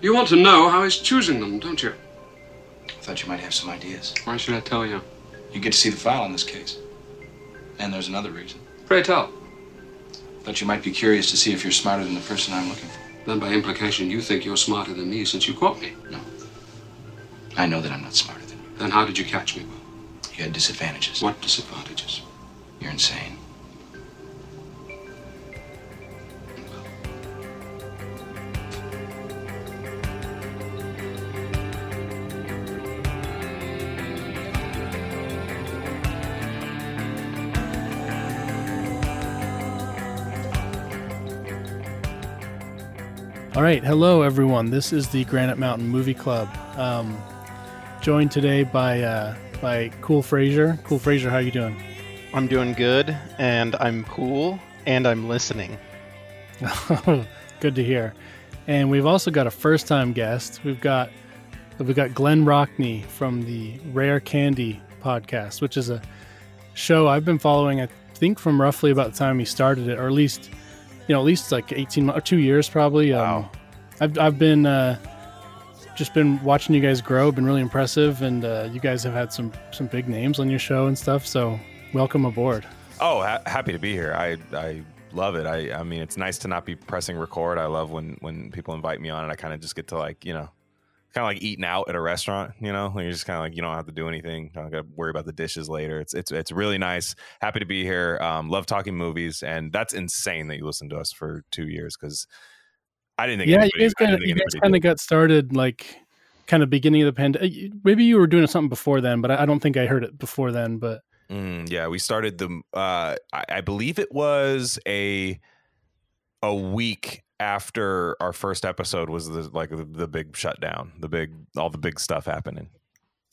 You want to know how he's choosing them, don't you? I thought you might have some ideas. Why should I tell you? You get to see the file on this case. And there's another reason. Pray tell. I Thought you might be curious to see if you're smarter than the person I'm looking for. Then by implication, you think you're smarter than me since you caught me. No. I know that I'm not smarter than you. Then how did you catch me? You had disadvantages. What disadvantages? You're insane. All right, hello everyone. This is the Granite Mountain Movie Club. Um, joined today by uh, by Cool Frasier. Cool Frasier, how you doing? I'm doing good, and I'm cool, and I'm listening. Good to hear. And we've also got a first time guest. We've got we've got Glen Rockney from the Rare Candy podcast, which is a show I've been following. I think from roughly about the time he started it, or at least you know at least like 18 or two years probably. Um, Wow. I've I've been uh, just been watching you guys grow. Been really impressive, and uh, you guys have had some some big names on your show and stuff. So welcome aboard. Oh, ha- happy to be here. I I love it. I I mean, it's nice to not be pressing record. I love when when people invite me on, and I kind of just get to like you know, kind of like eating out at a restaurant. You know, you're just kind of like you don't have to do anything. Don't got to worry about the dishes later. It's it's it's really nice. Happy to be here. Um, love talking movies, and that's insane that you listened to us for two years because I didn't think. yeah, anybody, you guys kind of you guys kind of got started like kind of beginning of the pandemic. Maybe you were doing something before then, but I I don't think I heard it before then. But Mm, yeah, we started the. Uh, I, I believe it was a a week after our first episode was the like the, the big shutdown, the big all the big stuff happening.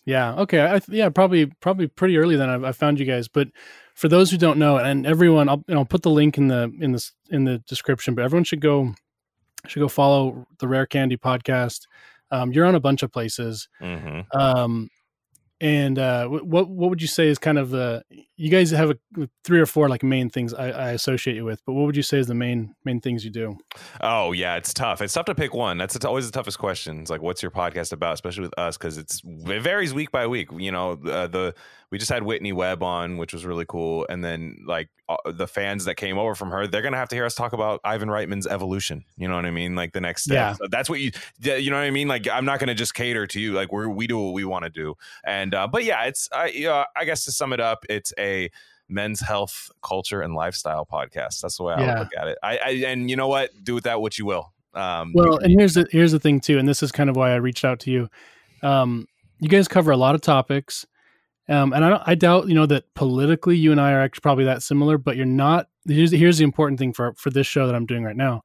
yeah, okay, I, yeah, probably probably pretty early then I, I found you guys. But for those who don't know, and everyone, I'll know, put the link in the in this in the description. But everyone should go should go follow the Rare Candy podcast. Um, you're on a bunch of places. hmm Um, and uh, what what would you say is kind of the you guys have a, three or four like main things I, I associate you with, but what would you say is the main main things you do? Oh yeah, it's tough. It's tough to pick one. That's always the toughest question. It's like, what's your podcast about? Especially with us, because it's it varies week by week. You know, uh, the we just had Whitney Webb on, which was really cool, and then like uh, the fans that came over from her, they're gonna have to hear us talk about Ivan Reitman's evolution. You know what I mean? Like the next step. Yeah. So that's what you you know what I mean. Like I'm not gonna just cater to you. Like we we do what we want to do. And uh, but yeah, it's I uh, I guess to sum it up, it's a men's health, culture, and lifestyle podcast. That's the way I Yeah. look at it. I, I and you know what, do with that what you will. Um, Well, and here's the here's the thing too, and this is kind of why I reached out to you. Um, you guys cover a lot of topics, um, and I don't, I doubt you know that politically you and I are actually probably that similar, but you're not. Here's here's the important thing for for this show that I'm doing right now.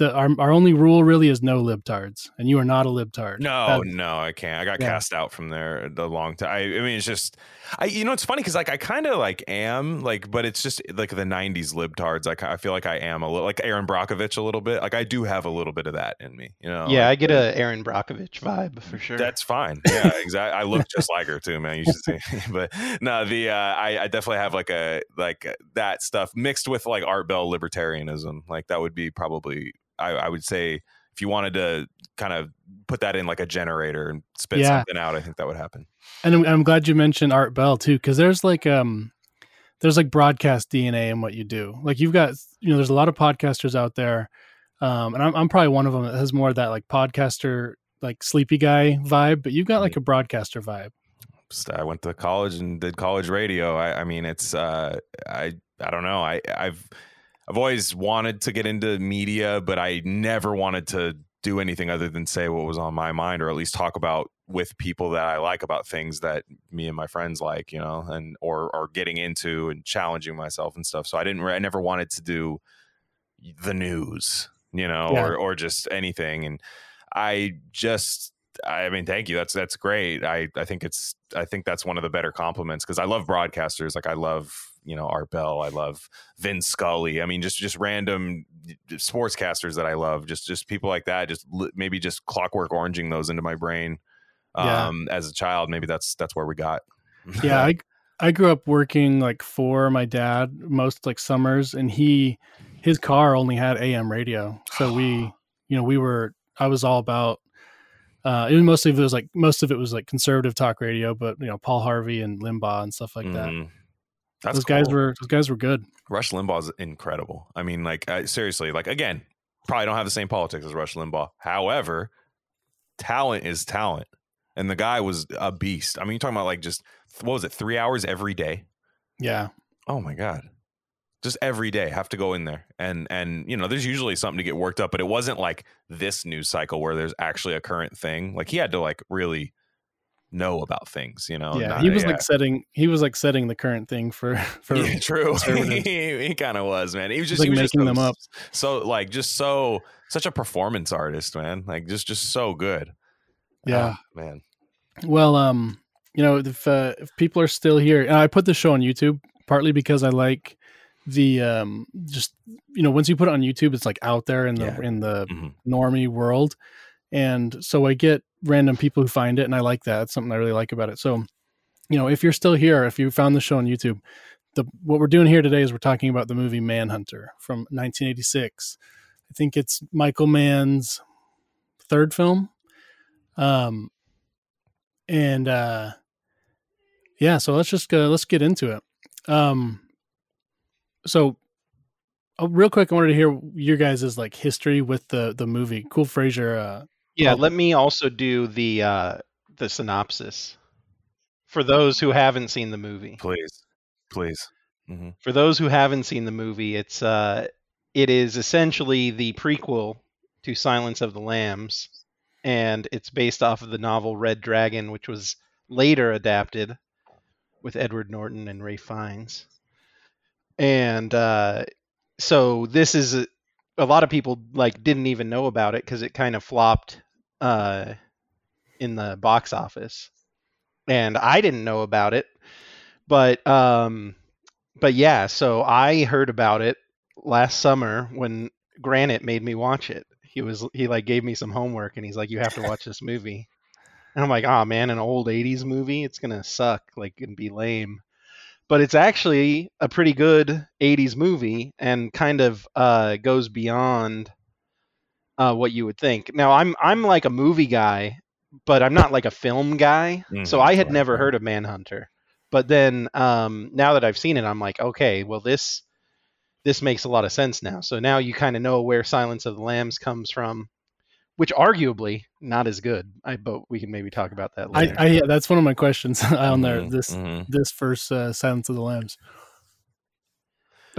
The our our only rule really is no libtards, and you are not a libtard. no, That- no, I can't. I got Yeah. cast out from there the long time. I, I mean, it's just, I, you know, it's funny because like I kind of like am like, but it's just like the '90s libtards. Like I feel like I am a little like Erin Brockovich a little bit. Like I do have a little bit of that in me. You know? yeah, I get a Erin Brockovich vibe for sure. That's fine. Yeah, exactly. I look just like her too, man. You should see. but no, the uh, I, I definitely have like a like uh, that stuff mixed with like Art Bell libertarianism. Like that would be probably I, I would say if you wanted to kind of put that in like a generator and spit Yeah. something out, I think that would happen. and I'm, I'm glad you mentioned Art Bell too, because there's like um there's like broadcast DNA in what you do. Like you've got you know there's a lot of podcasters out there, um, and I'm I'm probably one of them that has more of that like podcaster like sleepy guy vibe, but you've got like a broadcaster vibe. I went to college and did college radio. I, I mean, it's uh, I I don't know. I I've I've always wanted to get into media, but I never wanted to do anything other than say what was on my mind, or at least talk about with people that I like about things that me and my friends like, you know, and or are getting into and challenging myself and stuff. So I didn't. I never wanted to do the news, you know, Yeah. or or just anything. And I just I mean, thank you. That's that's great. I I think it's I think that's one of the better compliments because I love broadcasters. Like I love you know Art Bell. I love Vin Scully. I mean, just just random sportscasters that I love. Just just people like that. Just maybe just clockwork oranging those into my brain. Yeah. Um, as a child, maybe that's that's where we got. yeah i i grew up working like for my dad most like summers and he his car only had am radio so we you know we were i was all about Uh, it was mostly it was like most of it was like conservative talk radio, but you know Paul Harvey and Limbaugh and stuff like that. Mhm. That's those guys were those guys were good. Rush Limbaugh is incredible. I mean, like I, seriously, like again, probably don't have the same politics as Rush Limbaugh. However, talent is talent, and the guy was a beast. I mean, you're talking about like just what was it, three hours every day? Yeah, Oh my god, just every day have to go in there, and and you know, there's usually something to get worked up, but it wasn't like this news cycle where there's actually a current thing. Like he had to like really know about things, you know. yeah. not- he was like setting he was like setting the current thing for for yeah, true. he he kind of was, man. He was just like, he was just making them up. So like just so such a performance artist, man. Like just just so good. yeah. Ah, man. Well, um, you know, if uh, if people are still here, and I put the show on YouTube partly because I like the um just you know once you put it on YouTube, it's like out there in the Yeah. in the Mhm. normie world, and so I get random people who find it, and I like that. That's something I really like about it. So, you know, if you're still here, if you found the show on YouTube, the what we're doing here today is we're talking about the movie Manhunter from 1986. I think it's Michael Mann's third film. Um, and uh, yeah, so let's just go, let's get into it. Um, so oh, real quick, I wanted to hear your guys' like history with the the movie. Cool Frasier. Uh, Yeah, let me also do the uh, the synopsis for those who haven't seen the movie. Please. Please. hmm For those who haven't seen the movie, it's uh, it is essentially the prequel to Silence of the Lambs, and it's based off of the novel Red Dragon, which was later adapted with Edward Norton and Ralph Fiennes. And uh, so this is a, a lot of people like didn't even know about it because it kind of flopped uh, in the box office, and I didn't know about it, but um, but yeah, so I heard about it last summer when Granite made me watch it. He was he like gave me some homework and he's like, you have to watch this movie. And I'm like, oh man, an old '80s movie, it's gonna suck, like and be lame. But it's actually a pretty good '80s movie and kind of uh, goes beyond uh, what you would think. Now, I'm I'm like a movie guy, but I'm not like a film guy. so Mhm, I had right, never heard of Manhunter. But then um, now that I've seen it, I'm like, okay, well this this makes a lot of sense now. So now you kind of know where Silence of the Lambs comes from, which arguably not as good. I but we can maybe talk about that I, later. I yeah, that's one of my questions on there. Mhm, This mhm. this first uh, Silence of the Lambs.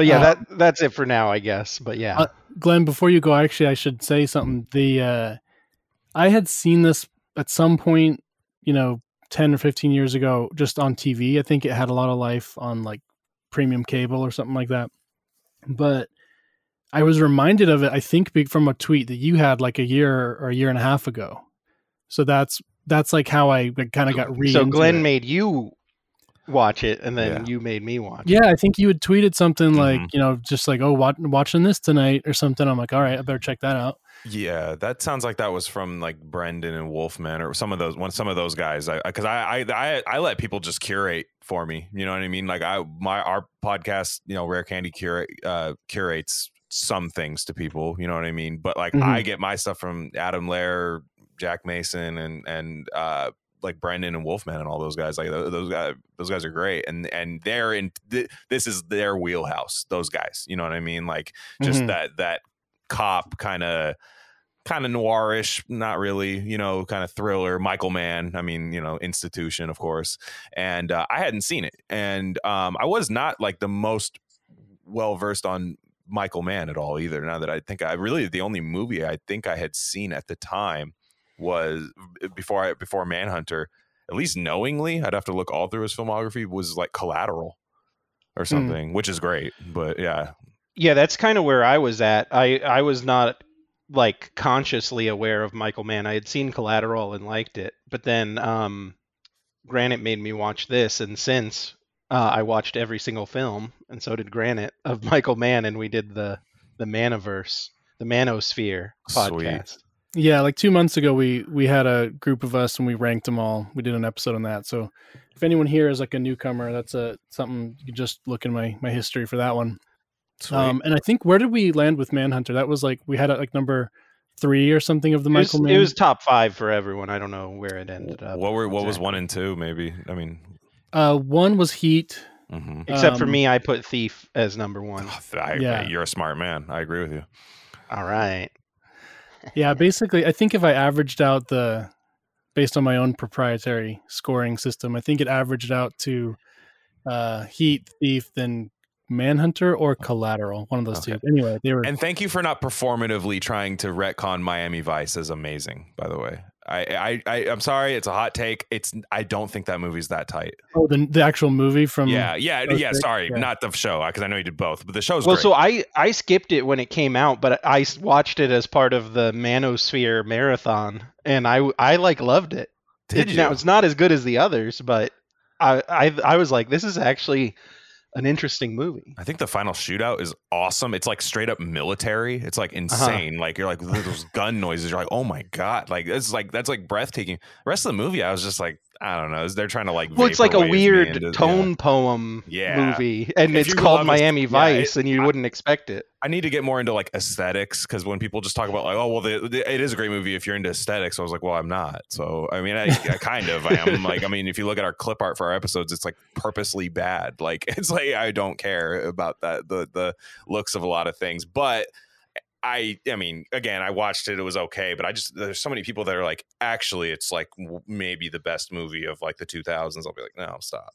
But yeah, uh, that that's it for now, I guess. But yeah, Uh, Glen, before you go, actually, I should say something. The uh, I had seen this at some point, you know, ten or fifteen years ago, just on TV. I think it had a lot of life on like premium cable or something like that. But I was reminded of it. I think from a tweet that you had like a year or a year and a half ago. So that's that's like how I kind of got re. so Glen it. made you watch it, and then Yeah. you made me watch. it. Yeah, I think you had tweeted something like, Mhm. you know, just like, oh, wat- watching this tonight or something. I'm like, all right, I better check that out. Yeah, that sounds like that was from like Brendan and Wolfman or some of those one some of those guys. I because I, I I I let people just curate for me. You know what I mean? Like I my our podcast, you know, Rare Candy curate uh curates some things to people. You know what I mean? But like Mhm. I get my stuff from Adam Lair, Jack Mason, and and uh like Brendan and Wolfman and all those guys. Like those guys, those guys are great, and and they're in. Th- this is their wheelhouse. Those guys. You know what I mean? Like just Mhm. that that cop kind of kind of noirish, not really, you know, kind of thriller. Michael Mann, I mean, you know, institution, of course. And uh, I hadn't seen it, and um, I was not like the most well versed on Michael Mann at all either. Now that I think I really the only movie I think I had seen at the time was before I before Manhunter. At least knowingly, I'd have to look all through his filmography. Was like Collateral or something, which is great. But yeah, yeah that's kind of where i was at i i was not like consciously aware of michael mann i had seen collateral and liked it but then um granite made me watch this and since uh, i watched every single film and so did granite of michael mann and we did the the manoverse the manosphere Sweet. Podcast Yeah, like two months ago, we we had a group of us and we ranked them all. We did an episode on that. So if anyone here is like a newcomer, that's a something you can just look in my my history for that one. sweet. Um, and I think where did we land with Manhunter? That was like we had it like number three or something of the It was, Michael Mann. it was top five for everyone. I don't know where it ended up. What were what was one and two? Maybe I mean, uh, one was Heat. mhm. Except for um, me, I put Thief as number one. I, Yeah. you're a smart man. I agree with you. All right. Yeah, basically, I think if I averaged out the, based on my own proprietary scoring system, I think it averaged out to uh, Heat, Thief, then Manhunter or Collateral, one of those Okay. two. Anyway, they were. And thank you for not performatively trying to retcon Miami Vice as amazing. By the way, I, I, I I'm sorry, it's a hot take. It's I don't think that movie's that tight. oh, the the actual movie from. yeah, yeah, okay, yeah. Sorry, yeah. not the show because I know you did both, but the show's Well, great. so I I skipped it when it came out, but I watched it as part of the Manosphere marathon, and I I like loved it. did It- you? Now it's not as good as the others, but I I I was like, this is actually an interesting movie. I think the final shootout is awesome. It's like straight up military. It's Uh-huh. like insane. Like you're like those gun noises. You're like, oh my god! Like it's like that's like breathtaking. The rest of the movie, I was just like, I don't know. They're trying to like. Well, it's like a weird into- yeah. tone poem Yeah. movie, and If it's called Miami aes- yeah, it- Vice, and you I- wouldn't expect it. I need to get more into like aesthetics because when people just talk about like, oh well, the, the, it is a great movie if you're into aesthetics. I was like, well, I'm not. So I mean, I, I kind of I am. Like, I mean, if you look at our clip art for our episodes, it's like purposely bad. Like, it's like I don't care about that the the looks of a lot of things, but. I I mean again I watched it it was okay but I just there's so many people that are like actually it's like w- maybe the best movie of like the 2000s I'll be like no stop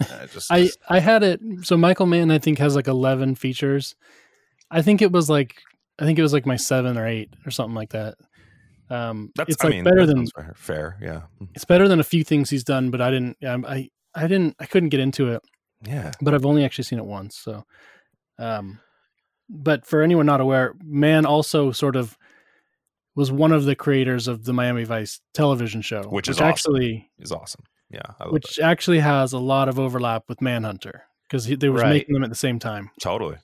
I just, I just- I had it. So Michael Mann, I think, has like eleven features. I think it was like I think it was like my seven or eight or something like that. Um, that's it's I like mean better than fair, fair yeah it's better than a few things he's done, but I didn't. I I didn't. I couldn't get into it. yeah but I've only actually seen it once. So, um, but for anyone not aware, Mann also sort of was one of the creators of the Miami Vice television show, Which is awesome. actually is awesome yeah I love which actually has a lot of overlap with Manhunter because they were Right. making them at the same time. Totally.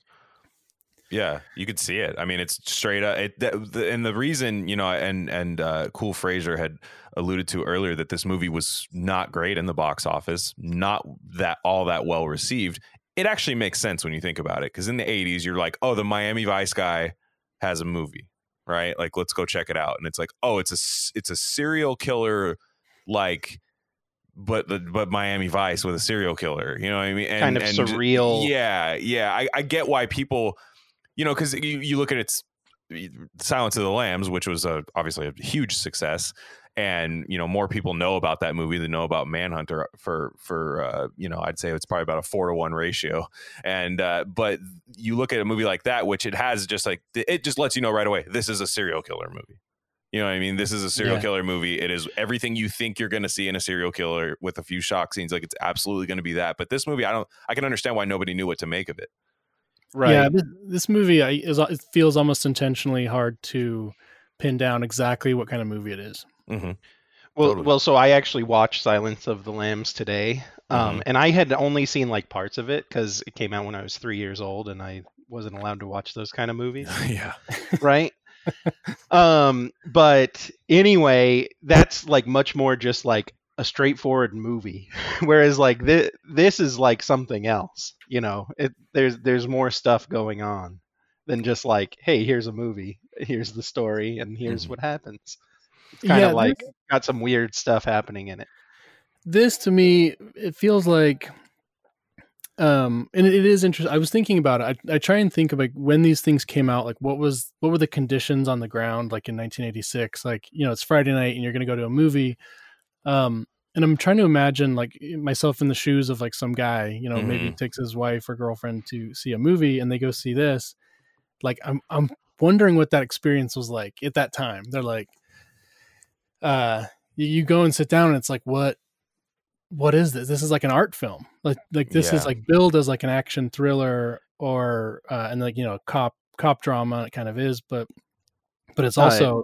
Yeah, you could see it. I mean, it's straight up. It, the, the, and the reason, you know, and and uh, Cool Frasier had alluded to earlier that this movie was not great in the box office, not that all that well received. It actually makes sense when you think about it, because in the '80s, you're like, oh, the Miami Vice guy has a movie, right? Like, let's go check it out. And it's like, oh, it's a it's a serial killer, like. But the but Miami Vice with a serial killer, you know what I mean? And, Kind of and surreal. Yeah, yeah. I, I get why people you know, because you, you look at its Silence of the Lambs, which was a, obviously a huge success, and you know more people know about that movie than know about Manhunter. For for uh, you know, I'd say it's probably about a four to one ratio. And uh, but you look at a movie like that, which it has just like it just lets you know right away this is a serial killer movie. You know what I mean? This is a serial Yeah. killer movie. It is everything you think you're going to see in a serial killer with a few shock scenes. Like it's absolutely going to be that. But this movie, I don't. I can understand why nobody knew what to make of it. Right. Yeah, this, this movie I, is it feels almost intentionally hard to pin down exactly what kind of movie it is. Mm-hmm. Well, Totally. well, so I actually watched Silence of the Lambs today, um, Mhm. and I had only seen like parts of it because it came out when I was three years old, and I wasn't allowed to watch those kind of movies, yeah. right? um, but anyway, that's like much more just like a straightforward movie, whereas like this, this is like something else. You know, it, there's there's more stuff going on than just like, hey, here's a movie, here's the story, and here's Mhm. what happens. It's kind Yeah, of like this- got some weird stuff happening in it. this to me it feels like um and it is interesting i was thinking about it I, I try and think of like when these things came out like what was what were the conditions on the ground like in 1986 like you know it's friday night and you're going to go to a movie um and i'm trying to imagine like myself in the shoes of like some guy you know maybe Mhm. takes his wife or girlfriend to see a movie and they go see this like i'm i'm wondering what that experience was like at that time they're like uh you, you go and sit down and it's like what what is this this is like an art film like like this is like billed as like an action thriller or uh and like you know cop cop drama it kind of is but but it's Uh, also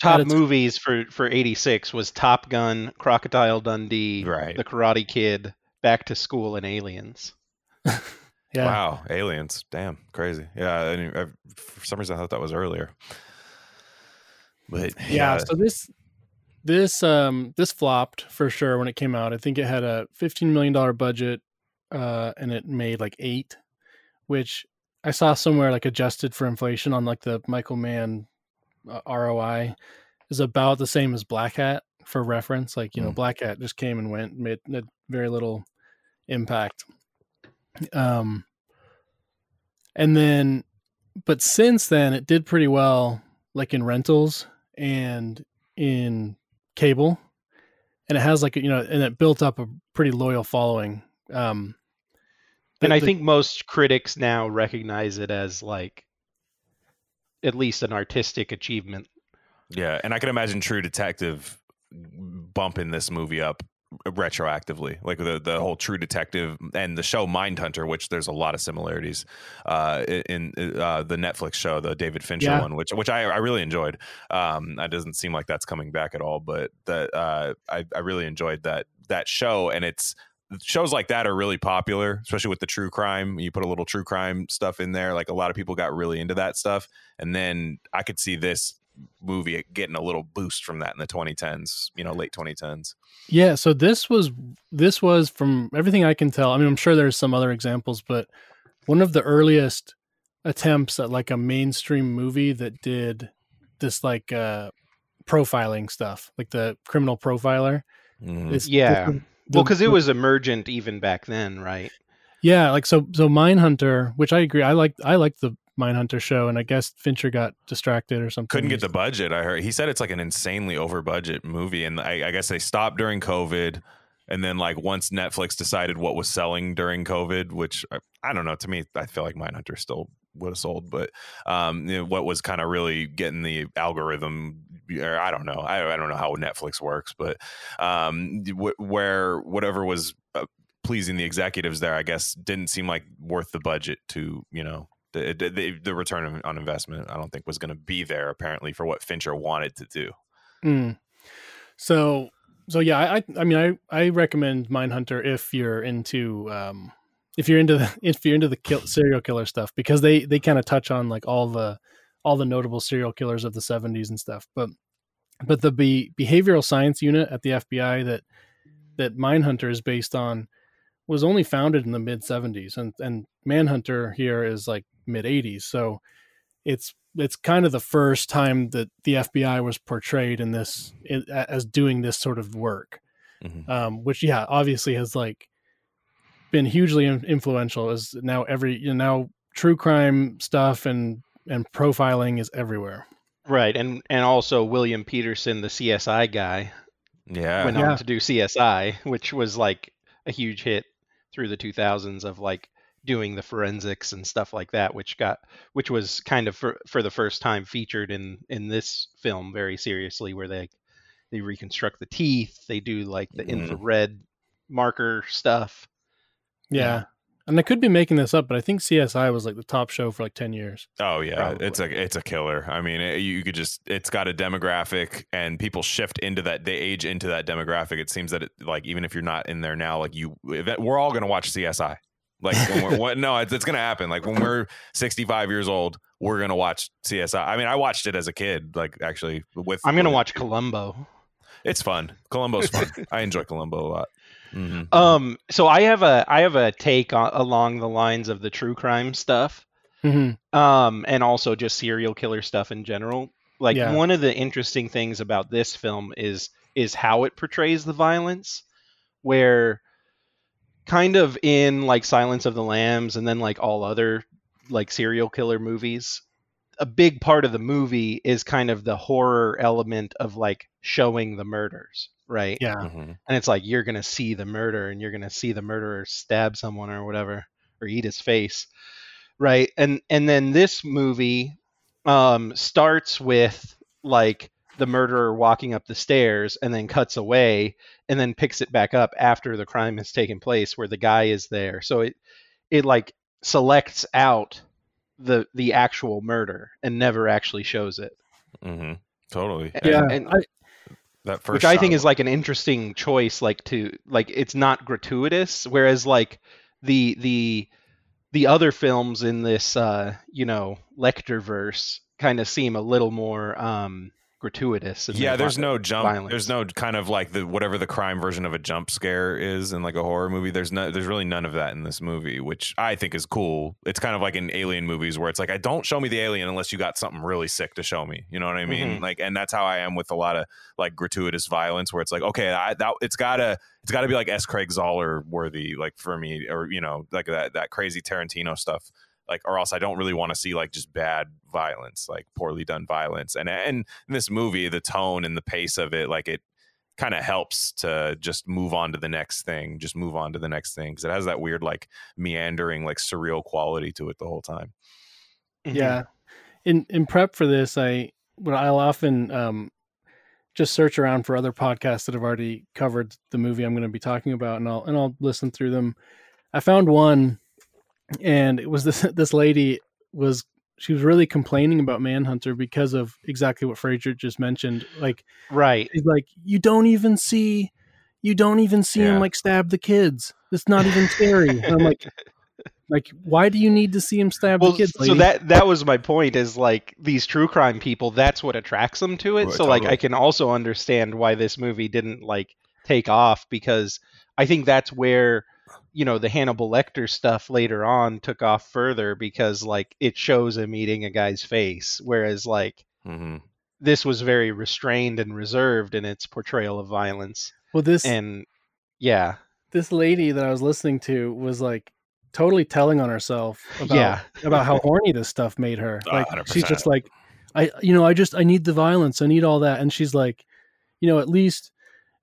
Top it's- movies for for '86 was Top Gun, Crocodile Dundee, Right. The Karate Kid, Back to School, and Aliens. yeah Wow, aliens. Damn, crazy. Yeah, and I, for some reason I thought that was earlier. But yeah yeah, so this this um this flopped for sure when it came out i think it had a 15 million dollar budget uh and it made like eight which i saw somewhere like adjusted for inflation on like the michael mann uh, ROI is about the same as Blackhat for reference. Like you know, Mm. Blackhat just came and went, made, made very little impact. Um, and then, but since then, it did pretty well, like in rentals and in cable, and it has like you know, and it built up a pretty loyal following. Um, and the- I the- think most critics now recognize it as like at least an artistic achievement. Yeah, and I can imagine True Detective bumping this movie up retroactively, like the the whole True Detective and the show Mindhunter, which there's a lot of similarities uh, in uh, the Netflix show, the David Fincher Yeah. one, which which I, I really enjoyed. Um, that doesn't seem like that's coming back at all, but that uh, I I really enjoyed that that show, and it's shows like that are really popular, especially with the true crime. You put a little true crime stuff in there, like a lot of people got really into that stuff, and then I could see this movie getting a little boost from that in the 2010s, you know, late 2010s. Yeah, so this was this was from everything I can tell. I mean, I'm sure there's some other examples, but one of the earliest attempts at like a mainstream movie that did this like uh profiling stuff, like the criminal profiler. It's- Yeah. the- Well, because it was emergent even back then, right? yeah, like so so Mindhunter, which I agree, I like I like the Mindhunter show, and I guess Fincher got distracted or something. Couldn't get the budget. I heard he said it's like an insanely over budget movie, and I, I guess they stopped during COVID, and then like once Netflix decided what was selling during COVID, which I, I don't know. To me, I feel like Mindhunter still would have sold, but um, you know, what was kind of really getting the algorithm, or I don't know. I, I don't know how Netflix works, but um, wh- where whatever was uh, pleasing the executives there, I guess, didn't seem like worth the budget to you know the the, the return on investment. I don't think was going to be there apparently for what Fincher wanted to do. Mm. So so yeah, I I- mean I I recommend Mindhunter if you're into um if you're into the if you're into the kill, serial killer stuff because they they kind of touch on like all the all the notable serial killers of the 70s and stuff. But but the be, behavioral science unit at the FBI that that Mindhunter is based on was only founded in the mid 70s and and Manhunter here is like mid 80s. So it's it's kind of the first time that the FBI was portrayed in this in, as doing this sort of work, Mhm. um, which yeah, obviously has like been hugely influential. As now every you know, now true crime stuff and and profiling is everywhere. Right, and and also William Petersen, the CSI guy, Yeah, went Yeah. on to do CSI, which was like a huge hit through the 2000s of like doing the forensics and stuff like that, which got which was kind of for for the first time featured in in this film very seriously, where they they reconstruct the teeth, they do like the Mhm. infrared marker stuff. Yeah. Yeah. And I could be making this up, but I think CSI was like the top show for like 10 years. Oh yeah, Probably. it's a it's a killer. I mean, it, you could just it's got a demographic, and people shift into that. They age into that demographic. It seems that it like even if you're not in there now, like you, we're all gonna watch CSI. Like when we're, what, no, it's, it's gonna happen. Like when we're 65 years old, we're gonna watch CSI. I mean, I watched it as a kid. Like actually, with I'm gonna with- watch Columbo. It's fun. Columbo's fun. I enjoy Columbo a lot. hmm Um, so I have a I have a take on, along the lines of the true crime stuff. Mm-hmm. um, and also just serial killer stuff in general. Like Yeah. one of the interesting things about this film is is how it portrays the violence, where kind of in like Silence of the Lambs and then like all other like serial killer movies, a big part of the movie is kind of the horror element of like showing the murders, right? Yeah. hmm and it's like you're gonna see the murder and you're gonna see the murderer stab someone or whatever or eat his face right and and then this movie um starts with like the murderer walking up the stairs and then cuts away and then picks it back up after the crime has taken place where the guy is there so it it like selects out the the actual murder and never actually shows it mm-hmm. Totally. And- Yeah. and- I, that first which I think is like an interesting choice, like to like it's not gratuitous, whereas like the the the other films in this uh, you know Lecter verse kind of seem a little more um, gratuitous. yeah there's no jump violence. there's no kind of like the whatever the crime version of a jump scare is in like a horror movie there's no there's really none of that in this movie which i think is cool it's kind of like in alien movies where it's like i don't show me the alien unless you got something really sick to show me you know what i mean Mhm. like and that's how i am with a lot of like gratuitous violence where it's like okay I, that it's gotta it's gotta be like s craig Zahler worthy like for me or you know like that that crazy tarantino stuff like or else I don't really want to see like just bad violence, like poorly done violence. And and in this movie, the tone and the pace of it, like it kind of helps to just move on to the next thing, just move on to the next thing because it has that weird like meandering, like surreal quality to it the whole time. Mhm. Yeah. In in prep for this, I what I'll often um just search around for other podcasts that have already covered the movie I'm going to be talking about, and I'll and I'll listen through them. I found one, and it was this this lady was she was really complaining about Manhunter because of exactly what Frasier just mentioned. Like Right. he's like, you don't even see, you don't even see Yeah. him like stab the kids. It's not even scary. and I'm like, like, why do you need to see him stab Well, the kids? so that that was my point. Is like these true crime people. That's what attracts them to it. Right, so like. I can also understand why this movie didn't like take off because I think that's where you know the Hannibal Lecter stuff later on took off further because like it shows him eating a guy's face, whereas like hmm this was very restrained and reserved in its portrayal of violence. well, this And yeah, this lady that I was listening to was like totally telling on herself about yeah, about how horny this stuff made her. Like she's 100%. just like, I you know I just I need the violence. I need all that. And she's like, you know, at least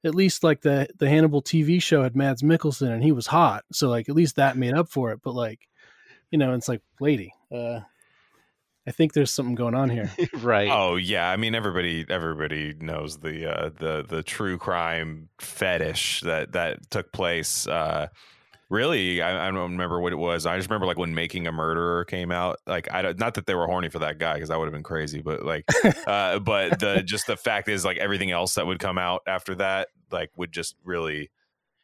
at least like the the Hannibal TV show had Mads Mikkelsen and he was hot. So like at least that made up for it. But like, you know, it's like, lady, uh, I think there's something going on here. right. Oh yeah, I mean everybody everybody knows the uh, the the true crime fetish that that took place. Uh, really, I, I don't remember what it was. I just remember like when Making a Murderer came out. Like I don't, not that they were horny for that guy because that would have been crazy, but like, uh, but the just the fact is like everything else that would come out after that like would just really,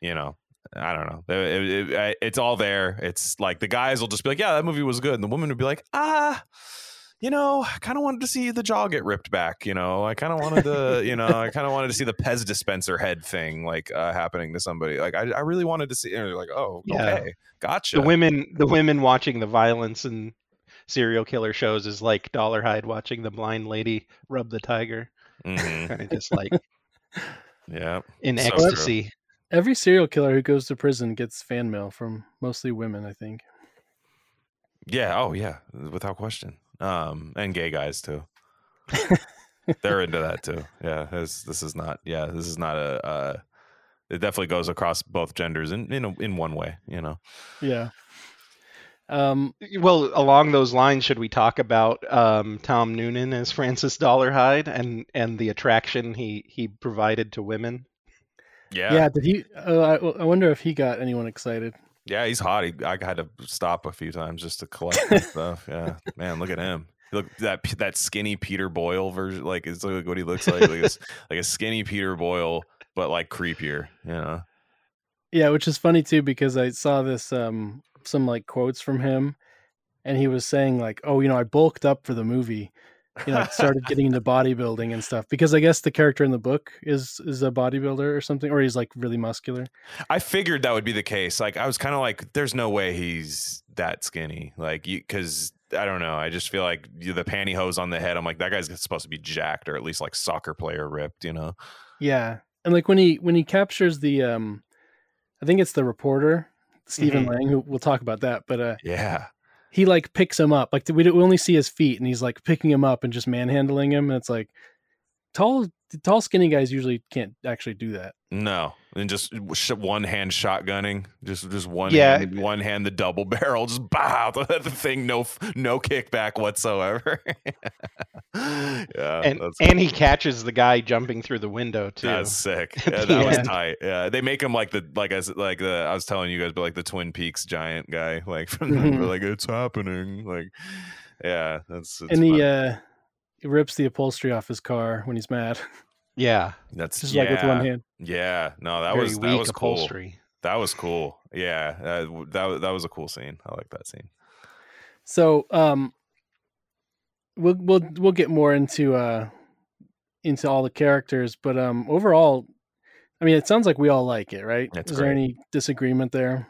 you know. I don't know. It- it- it- it's all there. It's like the guys will just be like, "Yeah, that movie was good," and the woman would be like, "Ah, you know, I kind of wanted to see the jaw get ripped back. You know, I kind of wanted to, you know, I kind of wanted to see the Pez dispenser head thing like uh, happening to somebody. Like, I, I really wanted to see. And they're like, oh, Yeah. okay, gotcha. the women the women watching the violence and serial killer shows is like Dollar Dolarhyde watching the blind lady rub the tiger, Mhm. kind of just like Yeah, in So ecstasy. Every serial killer who goes to prison gets fan mail from mostly women, I think. yeah. Oh, yeah, without question. Um, and gay guys too. They're into that too. Yeah, this this is not. Yeah, this is not a. Uh, it definitely goes across both genders in in a, in one way. You know. Yeah. Um, Well, along those lines, should we talk about um, Tom Noonan as Francis Dolarhyde and and the attraction he he provided to women? yeah. Yeah. Did he? Uh, I, I wonder if he got anyone excited. Yeah, he's hot. He, I had to stop a few times just to collect stuff. Yeah, man, look at him. Look that that skinny Peter Boyle version. Like, it's like what he looks like. Like, a, like a skinny Peter Boyle, but like creepier. You know. Yeah, which is funny too because I saw this um some like quotes from him, and he was saying like, "Oh, you know, I bulked up for the movie." You know, started getting into bodybuilding and stuff because I guess the character in the book is is a bodybuilder or something, or he's like really muscular. I figured that would be the case. Like, I was kind of like, "There's no way he's that skinny." Like, you because I don't know. I just feel like you- the pantyhose on the head. I'm like, that guy's supposed to be jacked or at least like soccer player ripped. You know. Yeah, and like when he when he captures the um, I think it's the reporter Stephen Mhm. Lang who we'll talk about that, but uh, Yeah. He like picks him up. Like we we only see his feet, and he's like picking him up and just manhandling him. And it's like tall tall skinny guys usually can't actually do that. No, and just sh- one hand shotgunning, just just one Yeah. hand, one hand the double barrel, just bow the thing, no no kickback whatsoever. yeah, and that's, and he catches the guy jumping through the window too. that's sick. Yeah, the that was tight. Yeah, they make him like the like as like the I was telling you guys, but like the Twin Peaks giant guy, like from Mhm. like it's happening, like yeah, that's it's and he uh he rips the upholstery off his car when he's mad, Yeah, that's just yeah, like with one hand. yeah. No, that very was that was cool. That was cool. Yeah, uh, that was that was a cool scene. I like that scene. So um, we'll we'll we'll get more into uh into all the characters, but um, overall, I mean, it sounds like we all like it, right? It's Is there any disagreement there?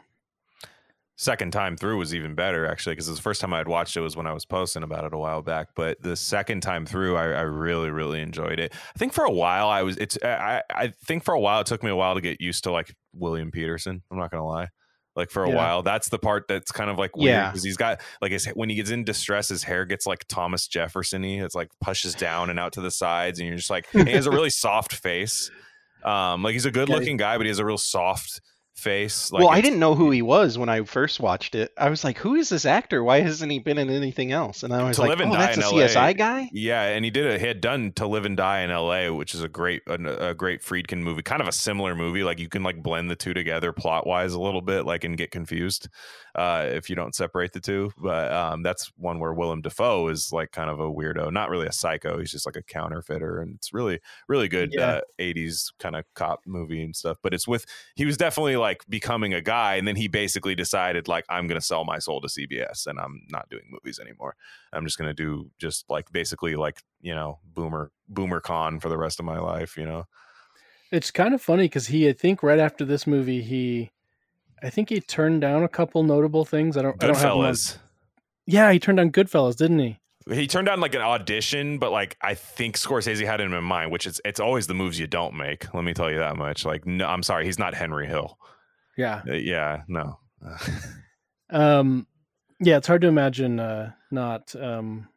Second time through was even better actually because the first time I had watched it was when I was posting about it a while back. But the second time through, I, I really really enjoyed it. I think for a while I was it's I I think for a while it took me a while to get used to like William Petersen. I'm not gonna lie. Like for a Yeah. while, that's the part that's kind of like weird Yeah. because he's got like his when he gets in distress, his hair gets like Thomas Jefferson-y. It's like pushes down and out to the sides, and you're just like he has a really soft face. Um, like he's a good looking guy, but he has a real soft face. Like well, I didn't know who he was when I first watched it. I was like, "Who is this actor? Why hasn't he been in anything else?" And I was like, "Oh, that's a. CSI guy." Yeah, and he did a he had done To Live and Die in L.A., which is a great a, a great Friedkin movie, kind of a similar movie. Like you can like blend the two together plot wise a little bit, like and get confused uh, if you don't separate the two. But um, that's one where Willem Dafoe is like kind of a weirdo, not really a psycho. He's just like a counterfeiter, and it's really really good Yeah. uh, '80s kind of cop movie and stuff. But it's with he was definitely like becoming a guy, and then he basically decided like I'm gonna sell my soul to CBS, and I'm not doing movies anymore. I'm just gonna do just like basically like you know boomer boomer con for the rest of my life. You know, It's kind of funny because he, I think, right after this movie, he, I think he turned down a couple notable things. I don't, I don't have Goodfellas. Yeah, he turned down Goodfellas, didn't he? He turned down like an audition, but like I think Scorsese had him in mind, which is it's always the moves you don't make. Let me tell you that much. Like, no, I'm sorry, he's not Henry Hill. Yeah. Uh, yeah, no. Um, yeah, it's hard to imagine uh, not. Um,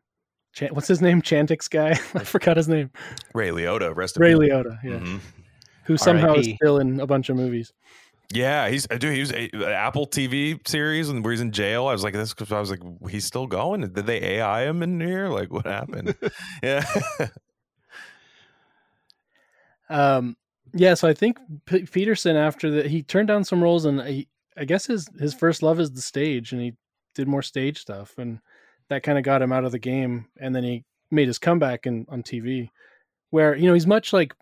Chan- what's his name? Chantix guy. I forgot his name. Ray Liotta, rest in Ray peace. Liotta. Yeah, Mhm. who somehow is R.I.P.. still in a bunch of movies. Yeah, he's uh, dude. He was a, a Apple TV series and where he's in jail. I was like, this. I was like, he's still going. Did they AI him in here? Like, what happened? yeah, Um, yeah, so I think P- Petersen after that he turned down some roles, and he, I guess his his first love is the stage, and he did more stage stuff, and that kind of got him out of the game. And then he made his comeback in on TV, where you know he's much like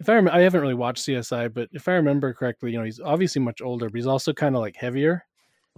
if I rem- I haven't really watched CSI, but if I remember correctly, you know he's obviously much older, but he's also kind of like heavier.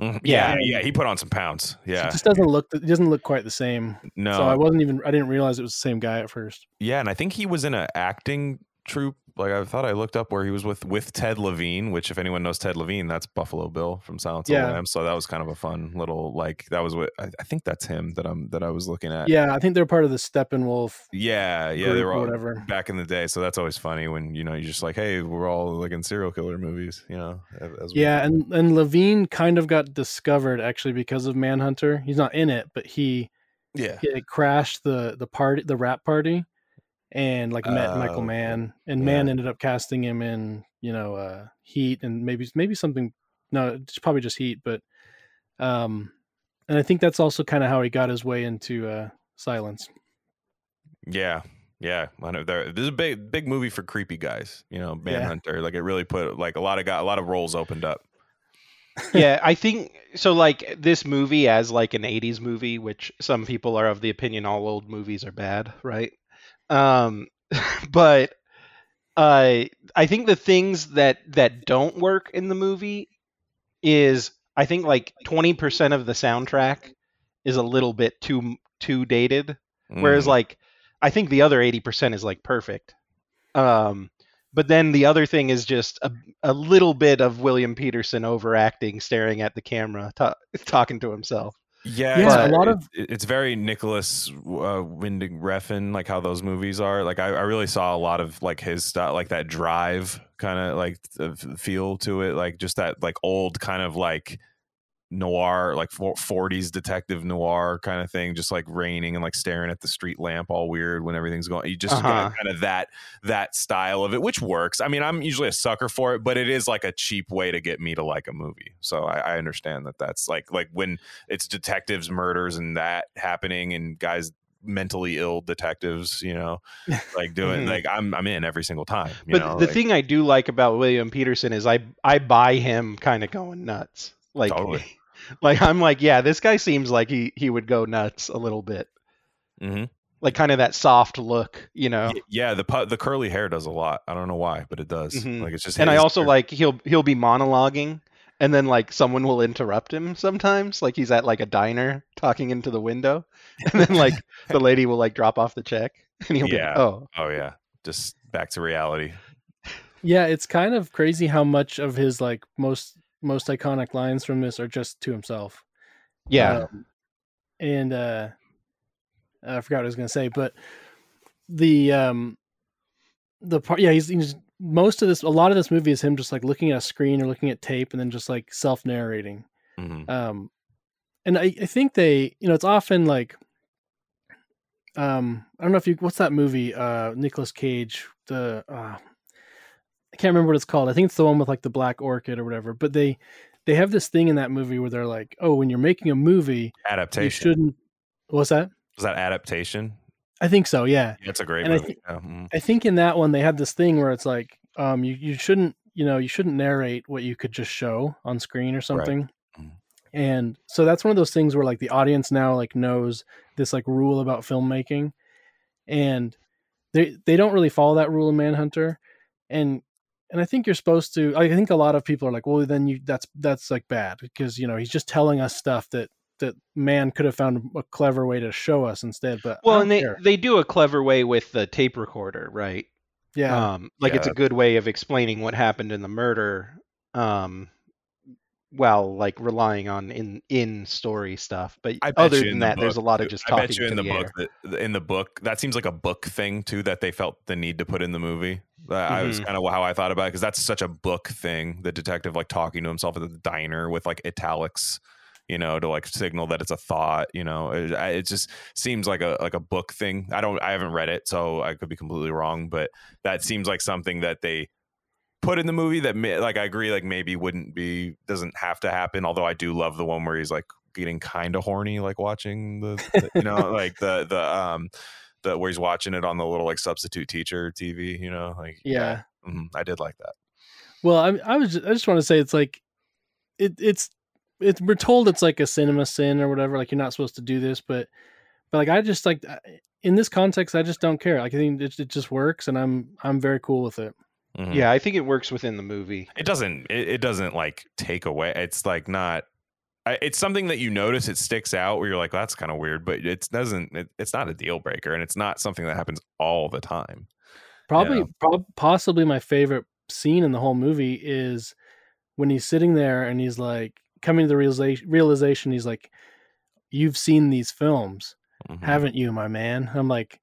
Mhm. Yeah. yeah, yeah. He put on some pounds. So Yeah, it just doesn't look he doesn't look quite the same. no, So I wasn't even I didn't realize it was the same guy at first. Yeah, and I think he was in an acting troupe. Like I thought I looked up where he was with with Ted Levine, which if anyone knows Ted Levine, that's Buffalo Bill from Silence of the Lambs. So that was kind of a fun little like that was what I, I think that's him that I'm that I was looking at. Yeah, I think they're part of the Steppenwolf yeah, yeah. They were all whatever. back in the day, so that's always funny when you know you're just like, hey, we're all like in serial killer movies, you know. as- as we- Yeah, and and Levine kind of got discovered actually because of Manhunter. He's not in it, but he, yeah, he crashed the the party, the rap party, and like met Oh, Michael. Mann, and Mann ended up casting him in you know uh Heat and maybe maybe something. No, it's probably just Heat, but um, and I think that's also kind of how he got his way into uh Silence. yeah. Yeah, I know there- this is a big, big movie for creepy guys. You know, Yeah. Manhunter. Like it really put like a lot of got a lot of roles opened up. yeah, I think so. Like this movie as like an '80s movie, which some people are of the opinion all old movies are bad, right? Um, but uh, I think the things that that don't work in the movie is I think like 20% of the soundtrack is a little bit too too dated, whereas Mm. like I think the other 80% is like perfect. Um, but then the other thing is just a, a little bit of William Petersen overacting, staring at the camera, ta- talking to himself. Yeah, Yeah, a lot of- it- it's very Nicolas uh, Winding Refn, like how those movies are. Like I, I really saw a lot of like his stuff, like that drive kind of like feel to it, like just that like old kind of like noir, like 40s detective noir kind of thing, just like raining and like staring at the street lamp, all weird when everything's going. You just Uh-huh. kind of that that style of it, which works. I mean, I'm usually a sucker for it, but it is like a cheap way to get me to like a movie. So I, I understand that that's like like when it's detectives murders and that happening and guys mentally ill detectives you know like doing Mhm. like i'm i'm in every single time you But know the like, thing I do like about William Petersen is I I buy him kind of going nuts. Like Totally. like I'm like, yeah, this guy seems like he he would go nuts a little bit. Mhm. Like kind of that soft look, you know. Yeah the the curly hair does a lot i don't know why but it does Mhm. like it's just and I also hair. like he'll he'll be monologuing and then like someone will interrupt him sometimes like he's at like a diner talking into the window and then like the lady will like drop off the check and he'll be Yeah. like, "Oh, Oh yeah, just back to reality. Yeah, it's kind of crazy how much of his like most most iconic lines from this are just to himself. yeah, Um, and uh I forgot what I was gonna say, but the um the part yeah, he's, he's most of this a lot of this movie is him just like looking at a screen or looking at tape and then just like self narrating. Mhm. Um and I, I think they you know it's often like um I don't know if you what's that movie uh Nicolas Cage the uh I can't remember what it's called. I think it's the one with like the black orchid or whatever. But they they have this thing in that movie where they're like, "Oh, when you're making a movie, you Adaptation. shouldn't." What's that? Was that adaptation? I think so. Yeah, That's a great And I movie. think- yeah. mhm. I think in that one they had this thing where it's like, um, you you shouldn't you know you shouldn't narrate what you could just show on screen or something. Mhm. And so that's one of those things where like the audience now like knows this like rule about filmmaking, and they they don't really follow that rule in Manhunter, and and I think you're supposed to. I think a lot of people are like, well, then you that's that's like bad because you know he's just telling us stuff that that man could have found a clever way to show us instead. But well, and they care. they do a clever way with the tape recorder, right? yeah, Um, like it's a good way of explaining what happened in the murder, um, while like relying on in in story stuff. But I other than in the that, there's a lot of too- just I talking bet you in the, the book air. that in the book that seems like a book thing too that they felt the need to put in the movie. That I was Mhm. kind of how I thought about it because that's such a book thing. The detective like talking to himself at the diner with like italics, you know, to like signal that it's a thought. You know, it, it just seems like a like a book thing. I don't, I haven't read it, so I could be completely wrong, but that seems like something that they put in the movie that may, like I agree like maybe wouldn't be doesn't have to happen although I do love the one where he's like getting kind of horny like watching the, the- you know like the the um the where he's watching it on the little like substitute teacher TV you know like yeah. mhm, I did like that Well, I, I was just, I just want to say it's like it it's it's we're told it's like a cinema sin or whatever like you're not supposed to do this but but like I just like in this context I just don't care like I think it, it just works and I'm I'm very cool with it. Mhm. Yeah, I think it works within the movie. it doesn't it, it doesn't like take away it's like not I- it's something that you notice it sticks out where you're like that's kind of weird but it doesn't it, it's not a deal breaker and it's not something that happens all the time. Probably Yeah. prob- possibly my favorite scene in the whole movie is when he's sitting there and he's like coming to the realization realization he's like you've seen these films Mhm. haven't you my man? I'm like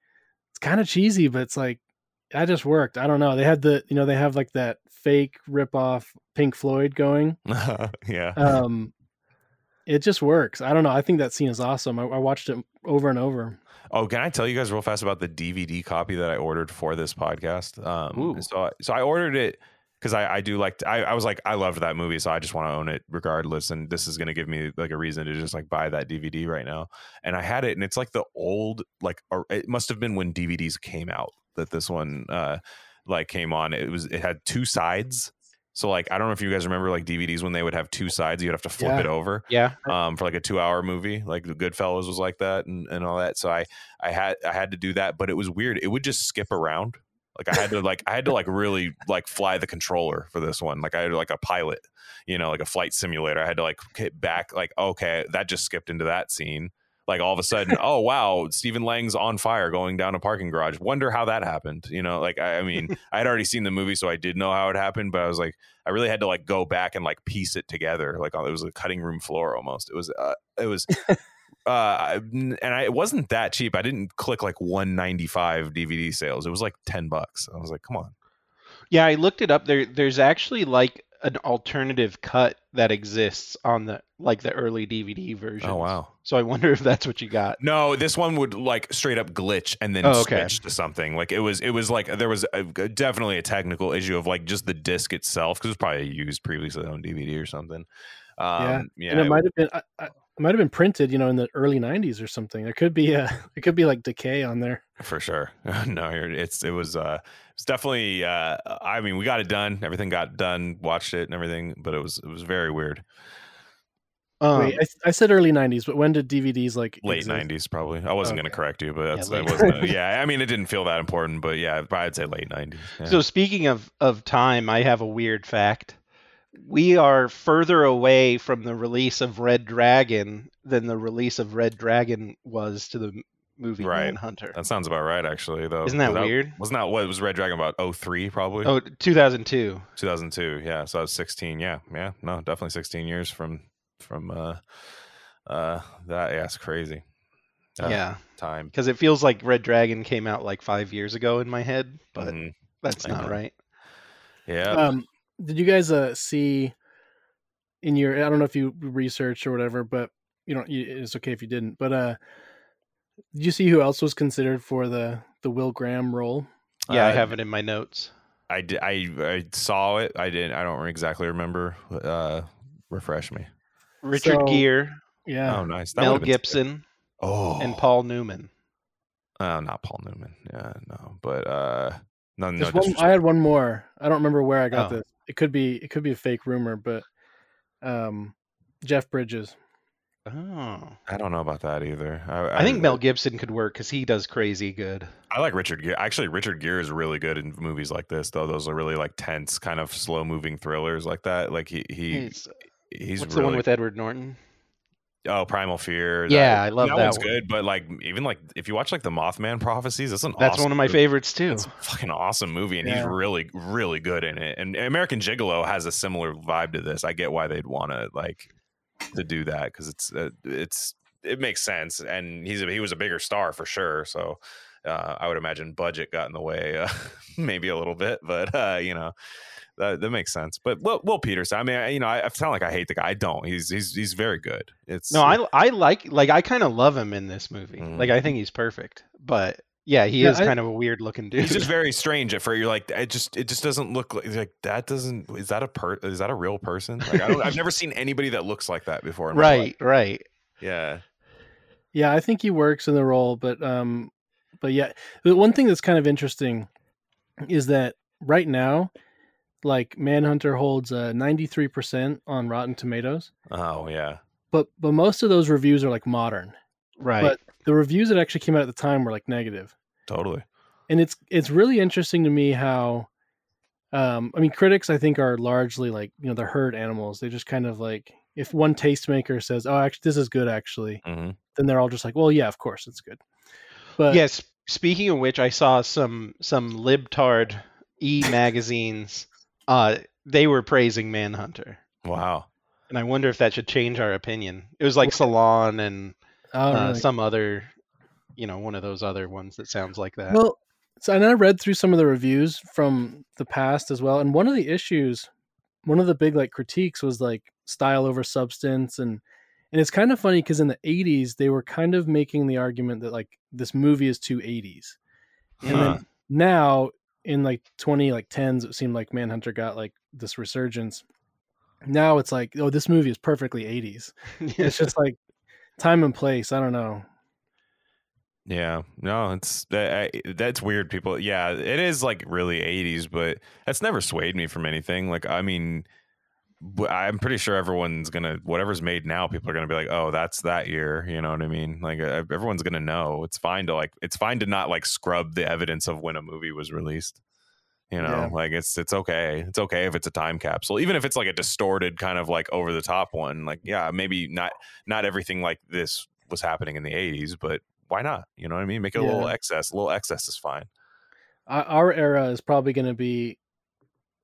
it's kind of cheesy but it's like that just worked i don't know. They had the you know they have like that fake rip off pink floyd going. Yeah. Um it just works i don't know i think that scene is awesome i, I watched it over and over Oh, can I tell you guys real fast about the DVD copy that I ordered for this podcast? Um, so, I, so I ordered it because I, I do like to, I, I was like I loved that movie, so I just want to own it regardless. And this is going to give me like a reason to just like buy that DVD right now. And I had it, and it's like the old like or it must have been when DVDs came out that this one uh like came on. It was it had two sides. So like I don't know if you guys remember like DVDs when they would have two sides, you'd have to flip Yeah. it over Yeah, um, for like a two hour movie. Like the Goodfellas was like that and, and all that. So I, I had I had to do that, but it was weird. It would just skip around. Like I had to like I had to like really like fly the controller for this one. Like I had like a pilot, you know, like a flight simulator. I had to like hit back like okay, that just skipped into that scene. Like all of a sudden, oh wow, Stephen Lang's on fire going down a parking garage. Wonder how that happened. You know, like I, I mean, I had already seen the movie, so I did know how it happened, but I was like, I really had to like go back and like piece it together. Like it was a cutting room floor almost. It was, uh, it was, uh, and I, it wasn't that cheap. I didn't click like 195 DVD sales. It was like 10 bucks. I was like, come on. yeah. I looked it up. There, there's actually like an alternative cut that exists on the like the early DVD version. Oh wow. So I wonder if that's what you got. No, this one would like straight up glitch and then Oh, okay. switch to something. Like it was, it was like there was a, definitely a technical issue of like just the disc itself because it was probably used previously on DVD or something. Um, yeah, and it it- might have been I, it might have been printed you know in the early 90s or something there could be a it could be like decay on there for sure. no, it's it was uh it's definitely uh I mean we got it done. Everything got done, watched it and everything, but it was it was very weird. Um, Wait, I, I said early 90s but when did dvds like Late exist? nineties probably. I wasn't gonna correct you, but that's late that wasn't yeah, I mean it didn't feel that important, but yeah, I'd say late nineties. So speaking of of time, I have a weird fact. We are further away from the release of Red Dragon than the release of Red Dragon was to the movie Right. Manhunter. That sounds about right, actually. Though Isn't that Was weird? Wasn't that what was Red Dragon about? 03 probably. Oh, 2002. 2002. Yeah, so I was 16. Yeah, yeah, no, definitely 16 years from from uh uh that. Yeah, it's crazy. Uh, yeah, time. because it feels like Red Dragon came out like five years ago in my head, but Mhm. that's not know. right. Yeah, Um, did you guys uh, see in your? I don't know if you researched or whatever, but you know it's okay if you didn't. But uh, did you see who else was considered for the the Will Graham role? Yeah, I Uh, have it in my notes. I did. I I saw it. I didn't. I don't exactly remember. Uh, refresh me. Richard so- Gere, Yeah, Oh, nice. That Mel would've been sick. Gibson, Oh, and Paul Newman. Uh, not Paul Newman. Yeah, no, but uh, no, no. One. I had one more. I don't remember where I got Oh. this. It could be it could be a fake rumor, but um, Jeff Bridges. Oh, I don't know about that either. I, I think Mel Gibson could work because he does crazy good. I like Richard Gere. Actually, Richard Gere is really good in movies like this, though. Those are really like tense, kind of slow moving thrillers like that. Like he he He's, he's what's really the one with Edward Norton? Oh Primal Fear. Yeah, I love that That one's one. good. But like even like if you watch like the Mothman prophecies, that's an That's awesome one of my movie. favorites too. It's a fucking awesome movie, and he's really, really good in it. And American Gigolo has a similar vibe to this. I get why they'd want to like to do that because it's uh, it's it makes sense, and he's a, he was a bigger star for sure. So uh, I would imagine budget got in the way, uh, maybe a little bit, but uh, you know. That, that makes sense, but Will, Will Petersen. I mean, I, you know, I, I sound like I hate the guy. I don't. He's he's he's very good. It's No, I I like like I kind of love him in this movie. Mhm. Like I think he's perfect. But yeah, he Yeah, is I- kind of a weird looking dude. He's just very strange at first. You're like, it just it just doesn't look like like that. Doesn't is that a per is that a real person? Like I don't. I've never seen anybody that looks like that before. in life. right, right. Yeah. Yeah, I think he works in the role, but um, but yeah, the one thing that's kind of interesting is that right now, like Manhunter holds a ninety three percent on Rotten Tomatoes, Oh yeah. but but most of those reviews are like modern. Right. But the reviews that actually came out at the time were like negative. Totally. and it's it's really interesting to me how um i mean critics i think are largely like you know they're herd animals they just kind of like if one tastemaker says oh actually this is good actually hmm then they're all just like well yeah of course it's good but yes. Speaking of which, I saw some some libtard e magazines. Uh, they were praising Manhunter, Wow. and I wonder if that should change our opinion. It was like Salon and oh, uh, really? some other, you know, one of those other ones that sounds like that. well so and i read through some of the reviews from the past as well and one of the issues one of the big like critiques was like style over substance and and it's kind of funny because in the 80s they were kind of making the argument that like this movie is too 80s and Huh. then now in like 20 like 10s it seemed like manhunter got like this resurgence now it's like oh this movie is perfectly 80s it's just like time and place i don't know Yeah. No, it's that I- that's weird. People. Yeah, it is like really 80s, but that's never swayed me from anything. Like, I mean. I'm pretty sure everyone's gonna whatever's made now. People are gonna be like, "Oh, that's that year." You know what I mean? Like uh, everyone's gonna know. It's fine to like. It's fine to not like scrub the evidence of when a movie was released. You know, Yeah. like it's it's okay. It's okay if it's a time capsule, even if it's like a distorted kind of like over the top one. Like, yeah, maybe not not everything like this was happening in the '80s, but why not? You know what I mean? Make it a little excess. A little excess is fine. our, our era is probably going to be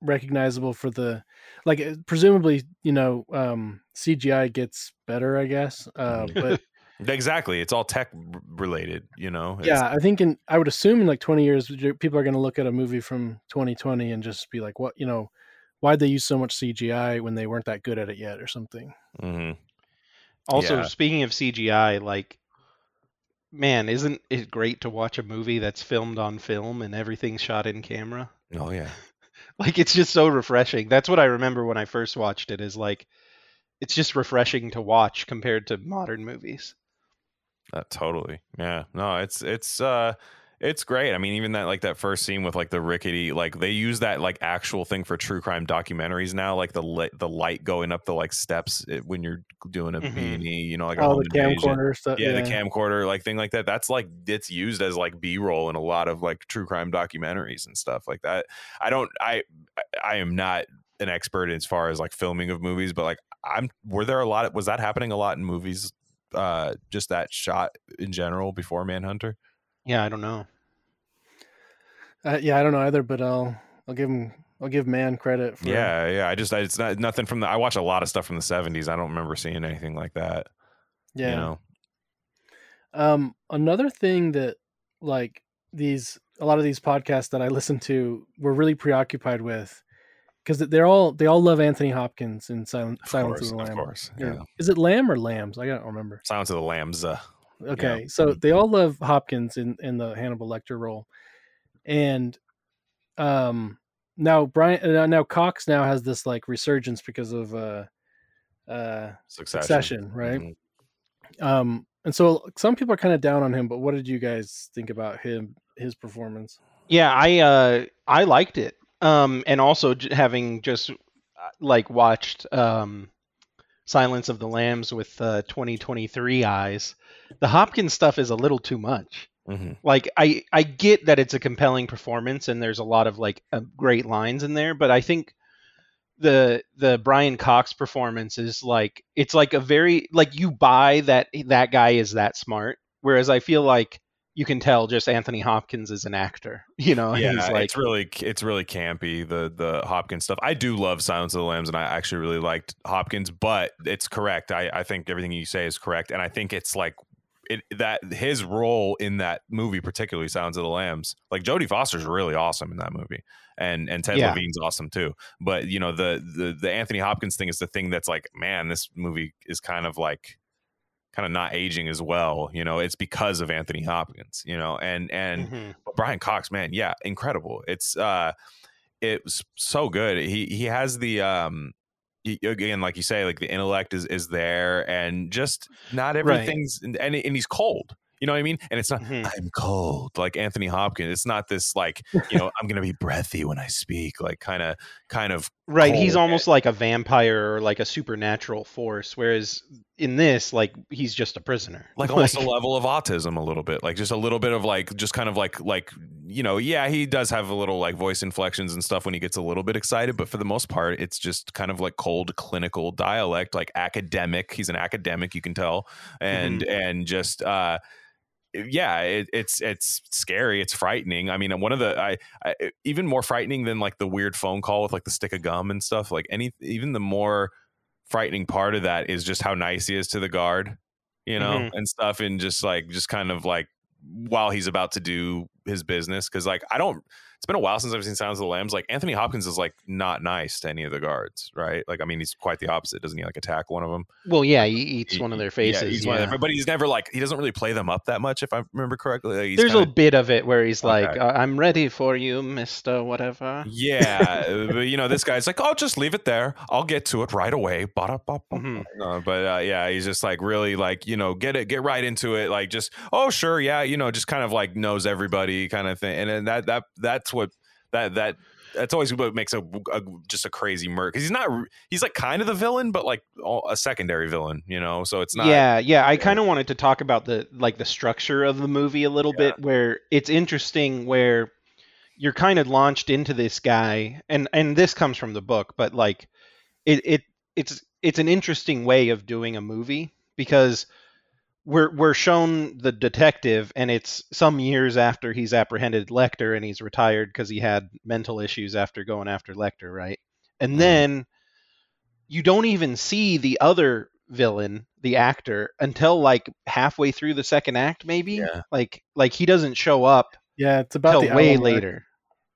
recognizable for the like uh, presumably you know um cgi gets better i guess uh Mhm. but Exactly. It's all tech related. You know. It's- yeah i think in i would assume in like 20 years people are going to look at a movie from 2020 and just be like what you know why'd they use so much cgi when they weren't that good at it yet or something mm-hmm. Also, Yeah. speaking of CGI, like, man, isn't it great to watch a movie that's filmed on film and everything's shot in camera? Oh yeah. Like, it's just so refreshing. That's what I remember when I first watched it. Is like, it's just refreshing to watch compared to modern movies. Uh, totally. Yeah. No, it's it's uh it's great. I mean, even that like that first scene with like the rickety like they use that like actual thing for true crime documentaries now, like the li- the light going up the like steps eh, when you're doing a Mhm. B&E, you know, like all oh the camcorder stuff Yeah, the camcorder like thing like that. That's like it's used as like B roll in a lot of like true crime documentaries and stuff like that. I don't I I am not an expert as far as like filming of movies, but like I'm were there a lot Of, was that happening a lot in movies uh, just that shot in general before Manhunter? Yeah, I don't know. Uh, yeah, I don't know either, but I'll I'll give him I'll give Mann credit for Yeah, yeah. I just I, it's not nothing from the. I watch a lot of stuff from the '70s. I don't remember seeing anything like that. yeah. You know? Um, another thing that like these a lot of these podcasts that I listen to were really preoccupied with because they're all they all love Anthony Hopkins in Silent, Of Silence course, of the of course. Yeah. Yeah. Is it Lamb or Lambs? I don't remember. Silence of the Lambs. Uh, Okay, so they all love Hopkins in in the Hannibal Lecter role, and um now Brian uh, now Cox now has this like resurgence because of uh uh Succession. Succession, right? Mhm. um and so some people are kind of down on him but what did you guys think about him his performance Yeah, I uh I liked it. Um and also j- having just uh, like watched um Silence of the Lambs with uh 2023 eyes, the Hopkins stuff is a little too much. Mhm. Like I I get that it's a compelling performance and there's a lot of like uh, great lines in there, but I think the the Brian Cox performance is like it's like a very like you buy that that guy is that smart whereas I feel like you can tell just Anthony Hopkins is an actor, you know, Yeah, he's like it's really it's really campy the the Hopkins stuff. I do love Silence of the Lambs, and I actually really liked Hopkins. But it's correct. I I think everything you say is correct, and I think it's like it that his role in that movie, particularly Silence of the Lambs, like Jodie Foster's really awesome in that movie, and and Ted Yeah. Levine's awesome too. But you know the the the Anthony Hopkins thing is the thing that's like, man, this movie is kind of like kind of not aging as well. You know, it's because of Anthony Hopkins. You know, and and Mhm. Brian Cox, man, yeah, incredible. It's uh it was so good. He he has the um he- again, like you say, like the intellect is is there, and just not everything's and and, and he's cold. You know what I mean? And it's not Mhm. I'm cold like Anthony Hopkins. It's not this like you know I'm gonna be breathy when I speak, like kind of kind of Right, he's cold. almost like a vampire or like a supernatural force whereas in this like he's just a prisoner. like almost a level of autism a little bit like just a little bit of like just kind of like like you know yeah he does have a little like voice inflections and stuff when he gets a little bit excited but for the most part it's just kind of like cold clinical dialect like academic he's an academic you can tell and and just uh yeah it, it's it's scary it's frightening i mean one of the I, I even more frightening than like the weird phone call with like the stick of gum and stuff like any even the more frightening part of that is just how nice he is to the guard you know Mhm. and stuff and just like just kind of like while he's about to do his business because like i don't it's been a while since i've seen silence of the lambs like anthony hopkins is like not nice to any of the guards right like i mean he's quite the opposite doesn't he like attack one of them Well, yeah, he eats He- one of their yeah, faces. Yeah, one of them, but he's never like he doesn't really play them up that much if i remember correctly like, There's kinda- a bit of it where he's like, Okay. "I'm ready for you, Mister Whatever." Yeah, but you know, this guy's like, "I'll just leave it there. I'll get to it right away." Mhm. Uh, but uh, yeah, he's just like really like you know, get it, get right into it. Like just, oh sure, yeah, you know, just kind of like knows everybody kind of thing. And then that that that's what that that that's always what makes a, a just a crazy murk because he's not he's like kind of the villain, but like all, a secondary villain, you know. So it's not. yeah, yeah. I kind of wanted to talk about the like the structure of the movie a little bit, where it's interesting where you're kind of launched into this guy, and and this comes from the book, but like it it it's it's an interesting way of doing a movie because we're we're shown the detective, and it's some years after he's apprehended Lecter and he's retired because he had mental issues after going after Lecter, right? And Mhm. then you don't even see the other villain, the actor, until like halfway through the second act, maybe. Yeah. Like like he doesn't show up yeah it's about the way hour mark. later.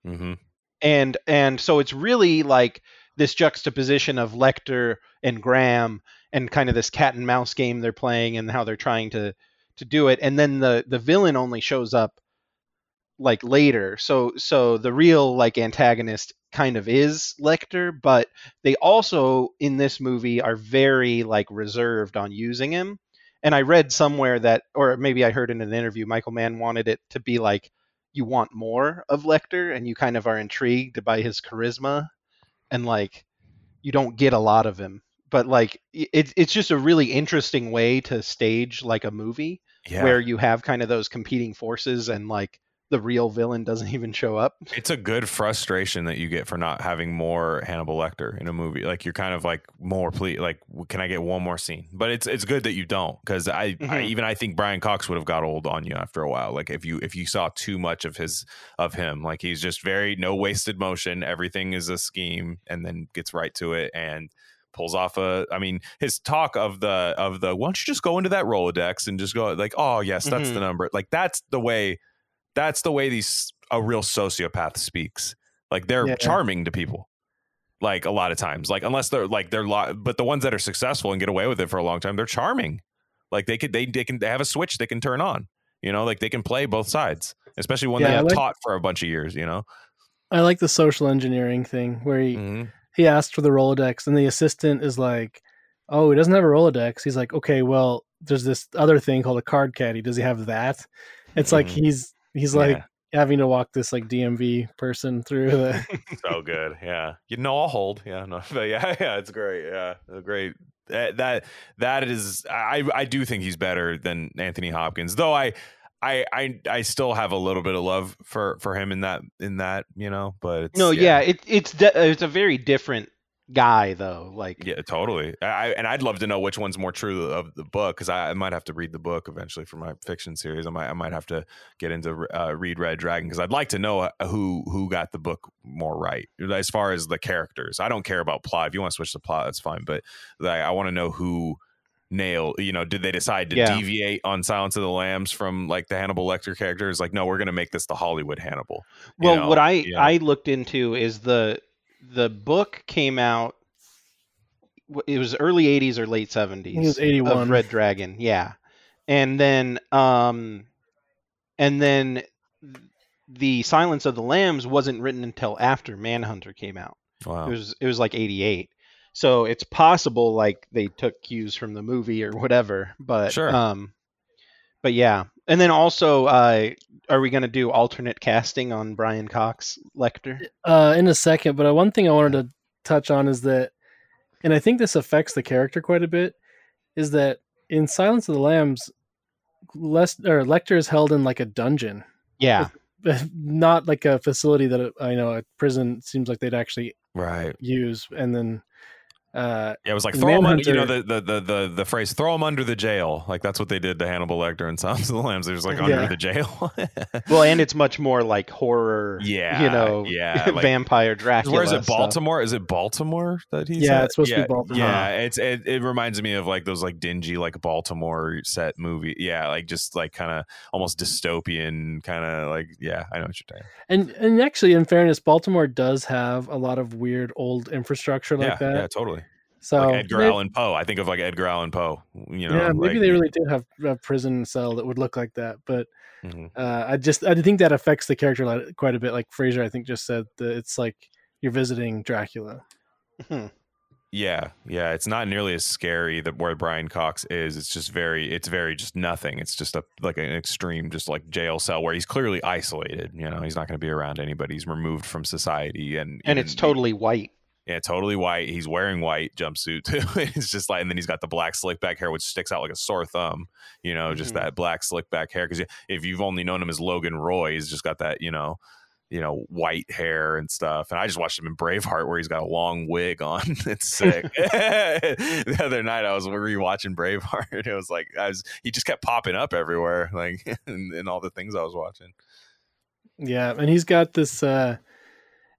hmm And and so it's really like this juxtaposition of Lecter and Graham and kind of this cat and mouse game they're playing and how they're trying to to do it. And then the the villain only shows up like later. So so the real like antagonist kind of is Lecter, but they also in this movie are very like reserved on using him. And I read somewhere that or maybe I heard in an interview Michael Mann wanted it to be like you want more of Lecter and you kind of are intrigued by his charisma and like you don't get a lot of him. But like it's it's just a really interesting way to stage like a movie Yeah. where you have kind of those competing forces and like the real villain doesn't even show up. It's a good frustration that you get for not having more Hannibal Lecter in a movie. Like you're kind of like more please, like can I get one more scene? But it's it's good that you don't because I, I Mhm. even I think Brian Cox would have got old on you after a while. Like if you if you saw too much of his of him, like he's just very no wasted motion. Everything is a scheme, and then gets right to it and pulls off a i mean his talk of the of the why don't you just go into that rolodex and just go like oh yes that's Mhm. the number like that's the way that's the way these a real sociopath speaks like they're Yeah. charming to people like a lot of times like unless they're like they're lo- but the ones that are successful and get away with it for a long time they're charming like they could they, they can they have a switch they can turn on you know like they can play both sides especially when Yeah, they have like- taught for a bunch of years you know I like the social engineering thing where he Mhm. He asked for the Rolodex, and the assistant is like, "Oh, he doesn't have a Rolodex." He's like, "Okay, well, there's this other thing called a card caddy. Does he have that?" It's like Mhm. he's he's like Yeah. having to walk this like DMV person through the. so good. Yeah, you know, I'll hold. Yeah, no, but yeah, yeah, it's great. Yeah, it's great. That that that is. I I do think he's better than Anthony Hopkins, though. I. I, I I still have a little bit of love for for him in that in that you know but it's, No, yeah, it, it's de- it's a very different guy though. Like, yeah totally. I and I'd love to know which one's more true of the book because I, I might have to read the book eventually for my fiction series. I might I might have to get into uh, read Red Dragon because I'd like to know uh, who who got the book more right as far as the characters. I don't care about plot. If you want to switch the plot that's fine but like, I want to know who nail you know did they decide to Yeah. deviate on Silence of the Lambs from like the Hannibal Lecter characters like no we're gonna make this the Hollywood Hannibal you well, know? what I Yeah. I looked into is the the book came out. It was early '80s or late '70s. was 81. of Red Dragon, yeah, and then um, and then the Silence of the Lambs wasn't written until after Manhunter came out. wow It was it was like '88. So it's possible like they took cues from the movie or whatever, but Sure. um, but yeah, and then also, uh, are we gonna do alternate casting on Brian Cox Lecter? uh, in a second, but uh, one thing I wanted to touch on is that, and I think this affects the character quite a bit, is that in Silence of the Lambs, Les- or Lecter is held in like a dungeon, Yeah, not like a facility that uh, I know a prison seems like they'd actually right use, and then. Uh, Yeah, it was like In throw him under, you know the, the the the the phrase throw him under the jail. Like that's what they did to Hannibal Lecter and Silence of the Lambs. They was like under Yeah. the jail. well, and it's much more like horror. Yeah, you know, yeah, like- vampire Dracula. Where is it? stuff. Baltimore? Is it Baltimore that he's? Yeah, at? it's supposed to be Baltimore. Yeah, it's it, it reminds me of like those like dingy like Baltimore set movie. Yeah, like just like kind of almost dystopian kind of like yeah. I know what you're saying. and and actually, in fairness, Baltimore does have a lot of weird old infrastructure like yeah, that. yeah, totally. So like Edgar may- Allan Poe. I think of like Edgar Allan Poe. You know, yeah, maybe like- they really did have a prison cell that would look like that, but Mhm. uh, I just I think that affects the character quite a bit. Like Frasier, I think just said that it's like you're visiting Dracula. Yeah, yeah, it's not nearly as scary that where Brian Cox is. It's just very, it's very just nothing. It's just a like an extreme, just like jail cell where he's clearly isolated. You know, he's not going to be around anybody. He's removed from society, and and it's totally white. Yeah, totally white. He's wearing white jumpsuit too. it's just like, and then he's got the black slick back hair, which sticks out like a sore thumb. You know, just Mhm. that black slick back hair. Because if you've only known him as Logan Roy, he's just got that, you know, you know, white hair and stuff. And I just watched him in Braveheart where he's got a long wig on. it's sick. the other night I was rewatching Braveheart. It was like I was he just kept popping up everywhere, like in, in all the things I was watching. Yeah, and he's got this, uh,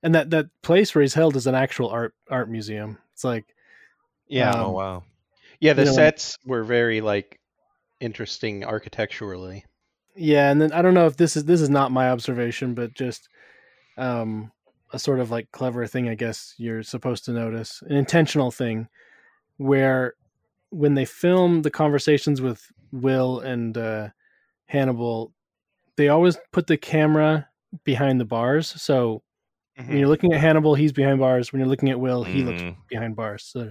and that that place where he's held is an actual art art museum. It's like Yeah, Um, oh wow. yeah. The you know- sets were very like interesting architecturally. Yeah, and then I don't know if this is this is not my observation, but just um a sort of like clever thing I guess you're supposed to notice, an intentional thing where when they film the conversations with Will and uh Hannibal, they always put the camera behind the bars. So when you're looking at Hannibal, he's behind bars. When you're looking at Will, he looks Mhm. behind bars. So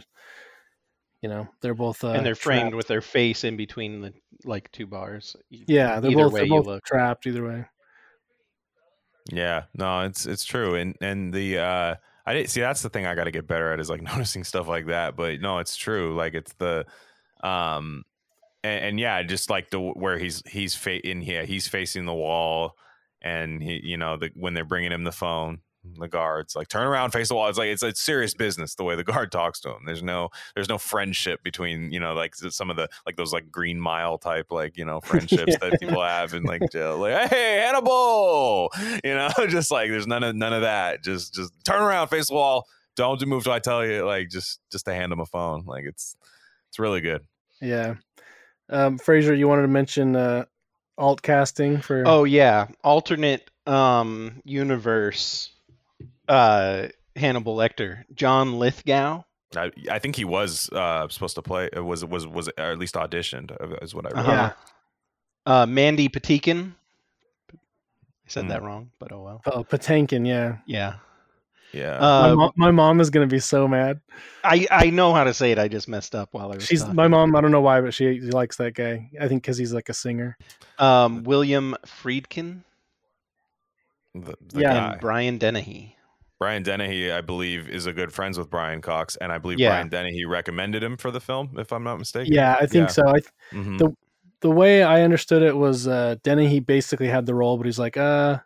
you know, they're both uh, and they're framed trapped. with their face in between the like two bars. Yeah, they're either both way they're you both look. trapped either way. Yeah, no, it's it's true, and and the uh, I didn't see that's the thing I got to get better at is like noticing stuff like that. But no, it's true. Like it's the, um, and, and yeah, just like the where he's he's fa- in here, he's facing the wall, and he, you know, the, when they're bringing him the phone, the guards like turn around, face the wall. It's like it's it's serious business the way the guard talks to him. There's no there's no friendship between you know like some of the like those like Green Mile type like you know friendships that people have in like jail. Like hey Hannibal, you know, just like there's none of none of that. Just just turn around, face the wall. Don't do move till I tell you. Like just just to hand him a phone. Like it's it's really good. Yeah. Um, Frasier, you wanted to mention uh, alt casting for. Oh yeah, alternate um universe uh Hannibal Lecter, John Lithgow. I, I think he was uh, supposed to play. uh, Was was was or at least auditioned uh, is what I read. Uh-huh. Yeah. Uh Mandy Patinkin. I said Hmm. that wrong, but oh well. Oh, Patinkin, yeah. Yeah. Yeah. my, Uh, mo- my mom is gonna be so mad. I I know how to say it. I just messed up while I was She's talking. my mom. I don't know why, but she, she likes that guy. I think because he's like a singer. Um, William Friedkin the, the yeah, guy. and Brian Dennehy. Brian Dennehy, I believe, is a good friends with Brian Cox, and I believe Yeah. Brian Dennehy recommended him for the film, if I'm not mistaken. Yeah, I think Yeah. so. I Mhm. the the way I understood it was uh Dennehy basically had the role, but he's like, uh,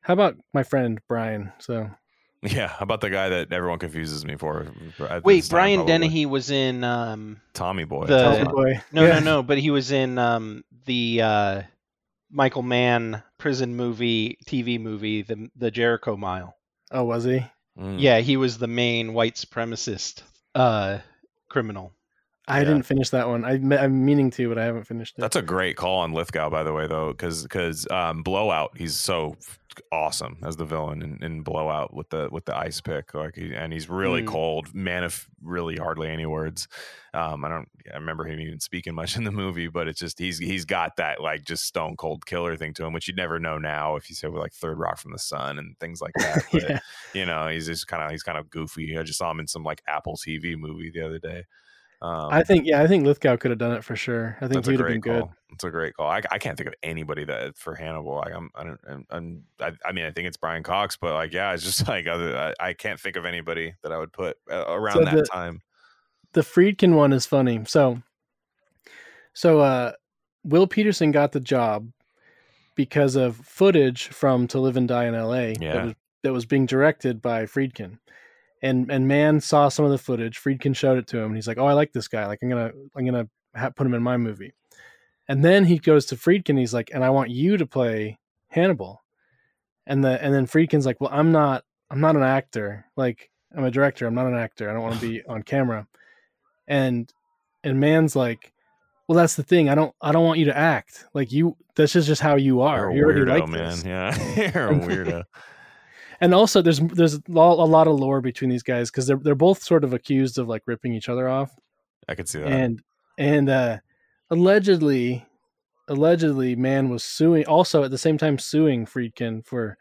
how about my friend Brian? So yeah. How about the guy that everyone confuses me for? Wait, time, Brian probably? Dennehy was in um Tommy Boy. the- Tommy boy. no yeah. no no, but he was in um the uh Michael Mann prison movie TV movie the the Jericho Mile. Oh, was he? Mm. Yeah, he was the main white supremacist uh criminal. I Yeah. didn't finish that one. I, I'm meaning to, but I haven't finished it. That's a great call on Lithgow, by the way, though, because um, Blowout, he's so awesome as the villain in, in Blowout with the with the ice pick, like, he, and he's really Mm. cold, man of really hardly any words. Um, I don't, I remember him even speaking much in the movie, but it's just he's he's got that like just stone cold killer thing to him, which you'd never know now if you say with like Third Rock from the Sun and things like that. But, yeah. you know, he's just kind of he's kind of goofy. I just saw him in some like Apple TV movie the other day. Um, I think yeah, I think Lithgow could have done it for sure. I think he'd have great been good. It's a great call. I, I can't think of anybody that for Hannibal. Like I'm, I don't, I'm, I'm I, I mean, I think it's Brian Cox, but like, yeah, it's just like other. I, I can't think of anybody that I would put uh, around So that the- time. The Friedkin one is funny. So, so uh, Will Petersen got the job because of footage from To Live and Die in L.A. Yeah. that was, that was being directed by Friedkin, and and Mann saw some of the footage. Friedkin showed it to him, and he's like, "Oh, I like this guy. Like, I'm gonna I'm gonna ha- put him in my movie." And then he goes to Friedkin. He's like, "And I want you to play Hannibal." And the and then Friedkin's like, "Well, I'm not I'm not an actor. Like, I'm a director. I'm not an actor. I don't want to be on camera." And and Mann's like, "Well, that's the thing. I don't I don't want you to act. Like you. This is just how you are. You're You a weirdo, like man. this." Yeah, you're a weirdo. And also, there's there's a lot of lore between these guys because they're they're both sort of accused of like ripping each other off, I could see that. and and uh, allegedly, allegedly, Mann was suing also at the same time suing Friedkin for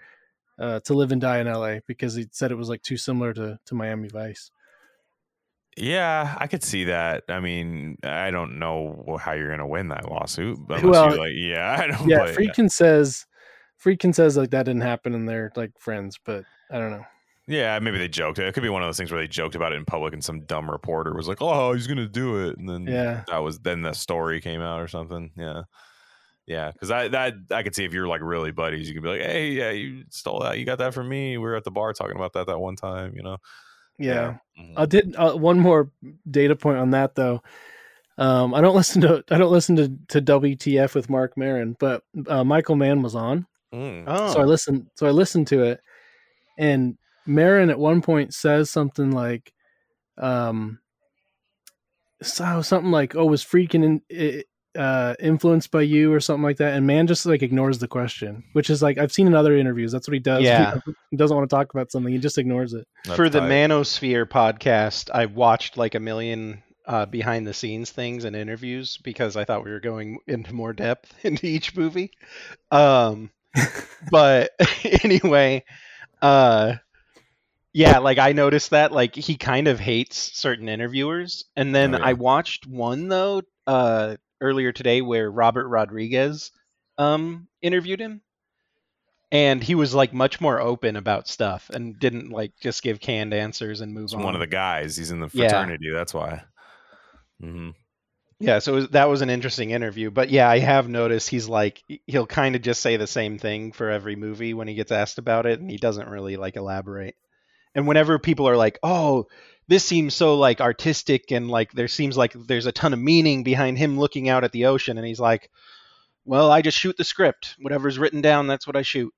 uh, to live and die in L.A. because he said it was like too similar to to Miami Vice. yeah, I could see that. I mean, I don't know how you're gonna win that lawsuit, unless Well, you're like, yeah, I don't. Yeah, Friedkin says Friedkin says like that didn't happen and they're like friends, but I don't know. Yeah, maybe they joked. It could be one of those things where they joked about it in public, and some dumb reporter was like, "Oh, he's gonna do it," and then Yeah. that was then the story came out or something. Yeah, yeah, because I that I could see if you're like really buddies, you could be like, "Hey, yeah, you stole that. You got that from me. We were at the bar talking about that that one time." You know? Yeah. Mhm. I did uh, one more data point on that though. Um, I don't listen to I don't listen to, to WTF with Marc Maron, but uh, Michael Mann was on, Mm. Oh, so I listened. So I listened to it, and Maron at one point says something like, um, so something like, "Oh, was Friedkin in, uh, influenced by you or something like that?" And Mann just like ignores the question, which is like I've seen in other interviews. That's what he does. Yeah. he doesn't want to talk about something. He just ignores it. That's for the tight. Manosphere podcast, I watched like a million uh, behind the scenes things and interviews because I thought we were going into more depth into each movie. Um, but anyway, uh, yeah, like I noticed that like he kind of hates certain interviewers, and then Oh, yeah. I watched one though uh, earlier today where Robert Rodriguez um, interviewed him. And he was like much more open about stuff and didn't like just give canned answers and move He's on. one of the guys. He's in the Yeah. fraternity. That's why. hmm Yeah, so was- that was an interesting interview. But yeah, I have noticed he's like he'll kind of just say the same thing for every movie when he gets asked about it, and he doesn't really like elaborate. And whenever people are like, "Oh, this seems so like artistic," and like there seems like there's a ton of meaning behind him looking out at the ocean, and he's like, "Well, I just shoot the script. Whatever's written down, that's what I shoot."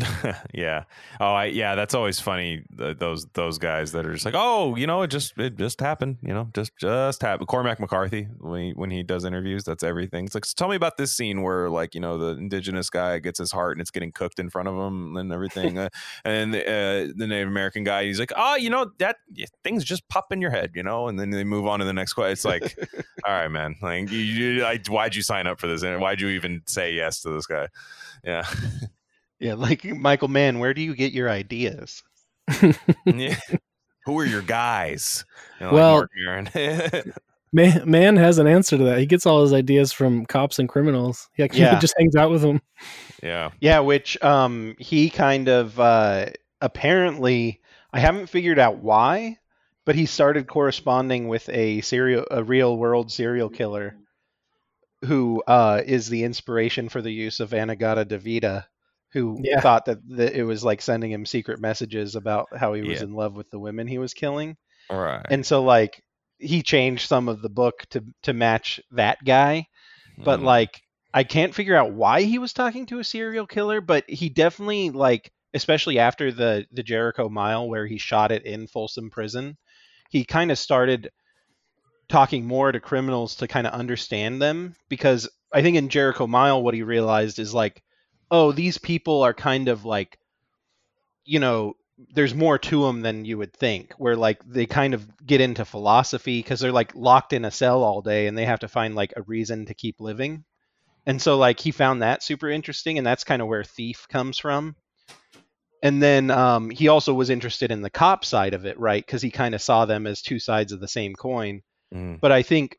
yeah. Oh, I yeah. That's always funny. th those those guys that are just like, oh, you know, it just it just happened. You know, just just happened. Cormac McCarthy when he when he does interviews, that's everything. It's like, so tell me about this scene where like you know the indigenous guy gets his heart and it's getting cooked in front of him and everything, uh, and uh, the Native American guy, he's like, oh, you know that things just pop in your head, you know, and then they move on to the next question. It's like, all right, man, like you, you I, why'd you sign up for this? And why'd you even say yes to this guy? Yeah. Yeah, like Michael Mann, where do you get your ideas? yeah. Who are your guys? You know, Well- like Mark Man, man has an answer to that. He gets all his ideas from cops and criminals. He actually Yeah. just hangs out with them. yeah. Yeah, which um he kind of uh apparently I haven't figured out why, but he started corresponding with a serial a real world serial killer who uh is the inspiration for the use of In-A-Gadda-Da-Vida, who Yeah. thought that, that it was like sending him secret messages about how he was Yeah. in love with the women he was killing. All right. And so like he changed some of the book to to match that guy but Mm. like I can't figure out why he was talking to a serial killer, but he definitely like especially after the the Jericho Mile where he shot it in Folsom Prison, he kind of started talking more to criminals to kind of understand them because I think in Jericho Mile what he realized is like oh these people are kind of like you know there's more to them than you would think where like they kind of get into philosophy because they're like locked in a cell all day and they have to find like a reason to keep living. And so like he found that super interesting and that's kind of where thief comes from. And then um, he also was interested in the cop side of it right because he kind of saw them as two sides of the same coin. Mm. but i think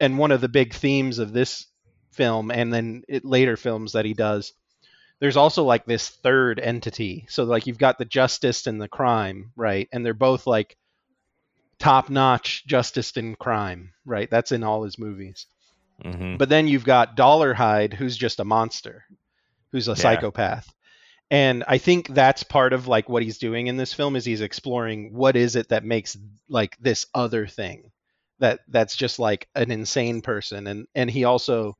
and one of the big themes of this film and then it, later films that he does there's also like this third entity so like you've got the justice and the crime right and they're both like top notch justice and crime right that's in all his movies Mhm. but then you've got Dollar Dolarhyde, who's just a monster, who's a Yeah. psychopath. And I think that's part of like what he's doing in this film is he's exploring what is it that makes like this other thing that that's just like an insane person and and he also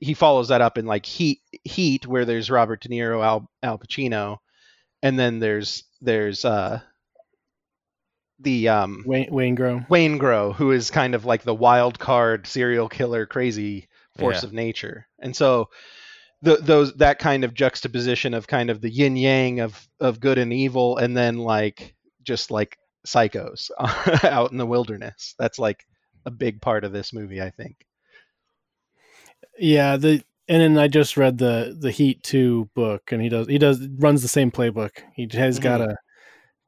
he follows that up in like Heat Heat where there's Robert De Niro, Al, Al Pacino, and then there's there's uh the um Wayne, Waingro. Wayne Grow, who is kind of like the wild card serial killer, crazy force Yeah. of nature, and so the, those that kind of juxtaposition of kind of the yin yang of of good and evil, and then like just like psychos out in the wilderness. That's like a big part of this movie, I think. Yeah, the and then I just read the the Heat Two book, and he does he does runs the same playbook. He has got Mm-hmm. a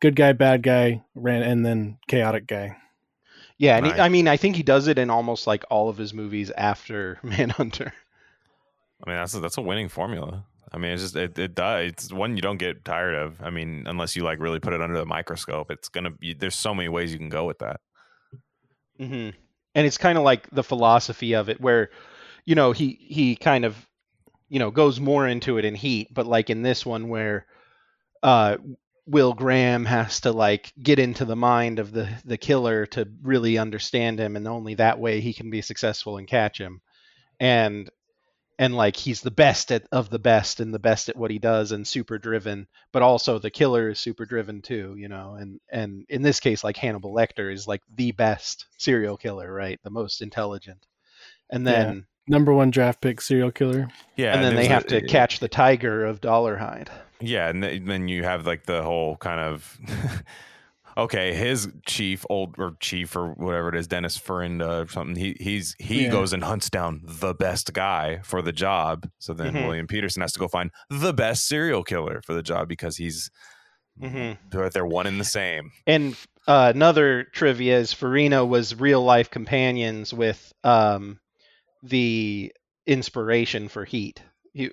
good guy, bad guy, ran, and then chaotic guy. Yeah, and he, I mean, I think he does it in almost like all of his movies after Manhunter. I mean, that's a, that's a winning formula. I mean, it's just it, it does. It's one you don't get tired of. I mean, unless you like really put it under the microscope, it's gonna be. There's so many ways you can go with that. hmm And it's kind of like the philosophy of it, where you know he he kind of you know goes more into it in Heat, but like in this one where uh, Will Graham has to like get into the mind of the the killer to really understand him, and only that way he can be successful and catch him. And and like he's the best at, of the best and the best at what he does and super driven but also the killer is super driven too you know and and in this case like hannibal lecter is like the best serial killer right? The most intelligent. And then Number one draft pick serial killer. Yeah, and then they have a- to catch the tiger of Dolarhyde Yeah, and then you have like the whole kind of okay, his chief, old or chief or whatever it is, Dennis Farina or something. He he's he Yeah. goes and hunts down the best guy for the job. So then Mhm. William Petersen has to go find the best serial killer for the job because he's Mhm. they're, they're one and the same. and uh, another trivia is farina was real life companions with um the inspiration for heat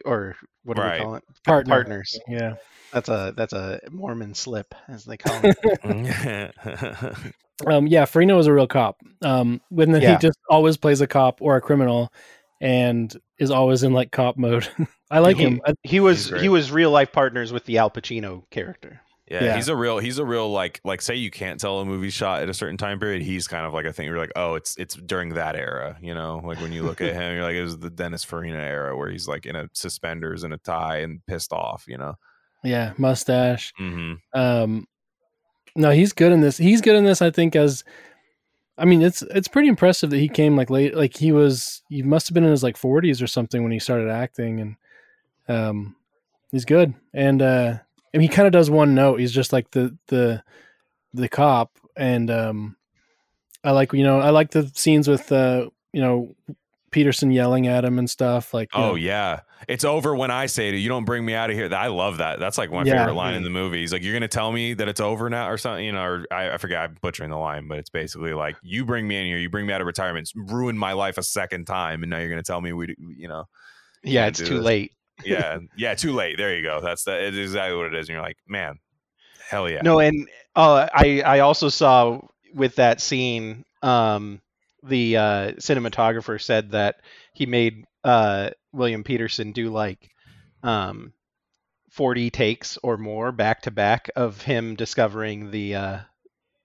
or what do Right. we call it Partner. partners Yeah. that's a that's a mormon slip as they call it Um, yeah, Farina was a real cop. Um, when then Yeah. he just always plays a cop or a criminal, and is always in like cop mode. I like he, him. He was he was real life partners with the Al Pacino character. Yeah, Yeah. he's a real he's a real like like say you can't tell a movie shot at a certain time period. He's kind of like a thing. you're like oh it's it's during that era, you know, like when you look at him, you're like it was the Dennis Farina era where he's like in a suspenders and a tie and pissed off, you know. yeah, mustache. hmm Um, no, he's good in this. He's good in this. I think as, I mean, it's it's pretty impressive that he came like late. Like he was, he must have been in his like forties or something when he started acting, and um, he's good. And uh, and he kind of does one note. He's just like the the the cop, and um, I like you know I like the scenes with uh you know Petersen yelling at him and stuff. Like Oh know, yeah, it's over when I say it. You don't bring me out of here. I love that. That's like my Yeah. favorite line in the movie. He's like, "You're gonna tell me that it's over now, or something," you know. Or I, I forget. I'm butchering the line, but it's basically like, "You bring me in here. You bring me out of retirement. It's ruined my life a second time, and now you're gonna tell me we, you know." Yeah, it's too this. late. Yeah, yeah. Too late. There you go. That's the. It's exactly what it is. And you're like, man, hell yeah. No, and uh, I I also saw with that scene, um, the uh, cinematographer said that he made uh, William Petersen do like um, 40 takes or more back to back of him discovering the uh,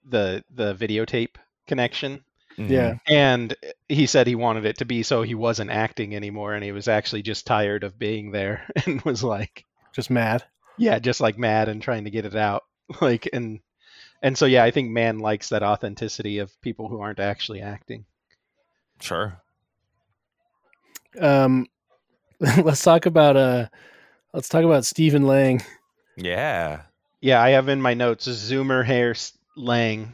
the the videotape connection. Yeah, And he said he wanted it to be so he wasn't acting anymore and he was actually just tired of being there and was like just mad. yeah just like mad and trying to get it out like and and so yeah i think Mann likes that authenticity of people who aren't actually acting Sure. Um, let's talk about uh, let's talk about Stephen Lang. Yeah. yeah i have in my notes zoomer hair lang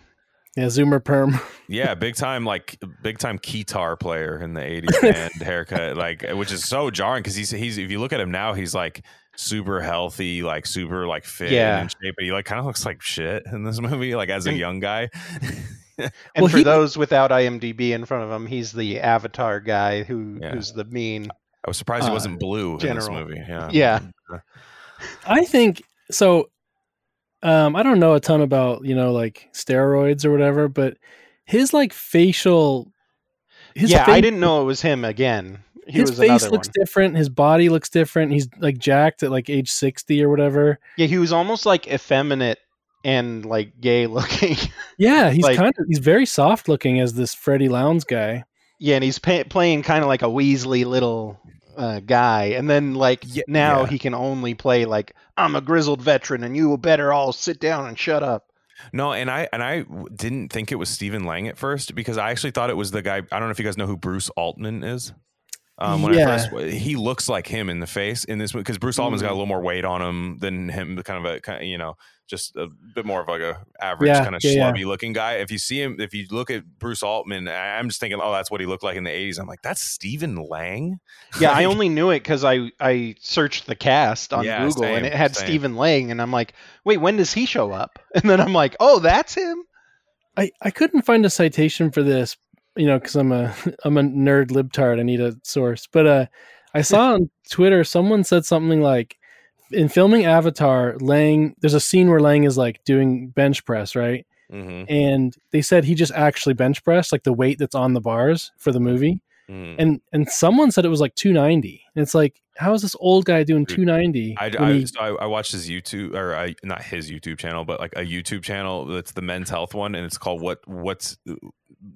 Yeah, Zoomer Perm. Yeah, big time, like big time guitar player in the '80s band haircut, like which is so jarring because he's he's if you look at him now, he's like super healthy, like super like fit Yeah. and shape, but he like kind of looks like shit in this movie, like as a young guy. and Well, for he- those without imdb in front of him he's the avatar guy who Yeah. who's the mean I was surprised he Uh, wasn't blue in this general. movie. Yeah, yeah I think so. Um, I don't know a ton about you know like steroids or whatever, but his like facial, his yeah i didn't know it was him again he his face looks one different. His body looks different. He's like jacked at like age sixty or whatever. yeah he was almost like effeminate and like gay looking Yeah, he's Like- kind of he's very soft looking as this Freddy Lounds guy. Yeah, and he's pa playing kind of like a Weasley little uh, guy, and then like Ye- now yeah. he can only play like I'm a grizzled veteran, and you better all sit down and shut up. No, and I and I didn't think it was Stephen Lang at first because I actually thought it was the guy. I don't know if you guys know who Bruce Altman is. Um, when Yeah. I first, he looks like him in the face in this because Bruce Altman's got a little more weight on him than him. Kind of a kind of, you know just a bit more of like a average Yeah, kind of yeah, yeah. looking guy. If you see him, if you look at Bruce Altman, I- I'm just thinking, oh, that's what he looked like in the '80s. I'm like, that's Stephen Lang. Yeah, I only knew it because I I searched the cast on Yeah, Google, and it had same. Stephen Lang, and I'm like, wait, when does he show up? And then I'm like, oh, that's him. I, I couldn't find a citation for this, you know, because I'm a I'm a nerd libtard. I need a source, but uh, I saw on Twitter someone said something like, in filming Avatar, Lang there's a scene where Lang is like doing bench press, right? mhm, And they said he just actually bench pressed like the weight that's on the bars for the movie, mhm. and and someone said it was like 290. And it's like, how is this old guy doing 290? I, I, he- so I, I watched his YouTube or I, not his YouTube channel, but like a YouTube channel that's the men's health one, and it's called what what's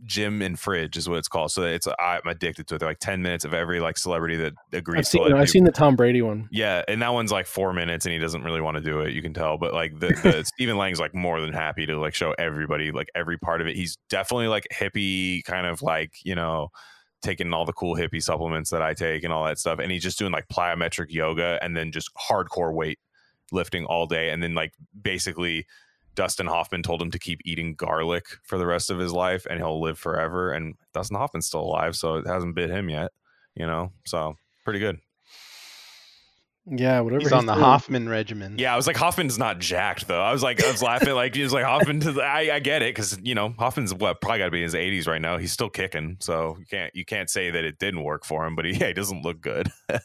gym and fridge is what it's called. So it's I'm addicted to it. They're like ten minutes of every like celebrity that agrees I've to seen let I've seen the Tom Brady one. Yeah, and that one's like four minutes, and he doesn't really want to do it. You can tell, but like the, the Stephen Lang's like more than happy to like show everybody like every part of it. He's definitely like hippie, kind of like you know taking all the cool hippie supplements that I take and all that stuff, and he's just doing like plyometric yoga and then just hardcore weight lifting all day, and then like basically. Dustin Hoffman told him to keep eating garlic for the rest of his life and he'll live forever. And Dustin Hoffman's still alive, so it hasn't bit him yet, you know? So pretty good. Yeah, whatever. He's on the doing. Hoffman regimen. Yeah, I was like Hoffman's not jacked though. I was like, I was laughing like he was like Hoffman. To the, I, I get it because you know Hoffman's what probably got to be in his 80s right now. He's still kicking, so you can't you can't say that it didn't work for him. But he, yeah, he doesn't look good.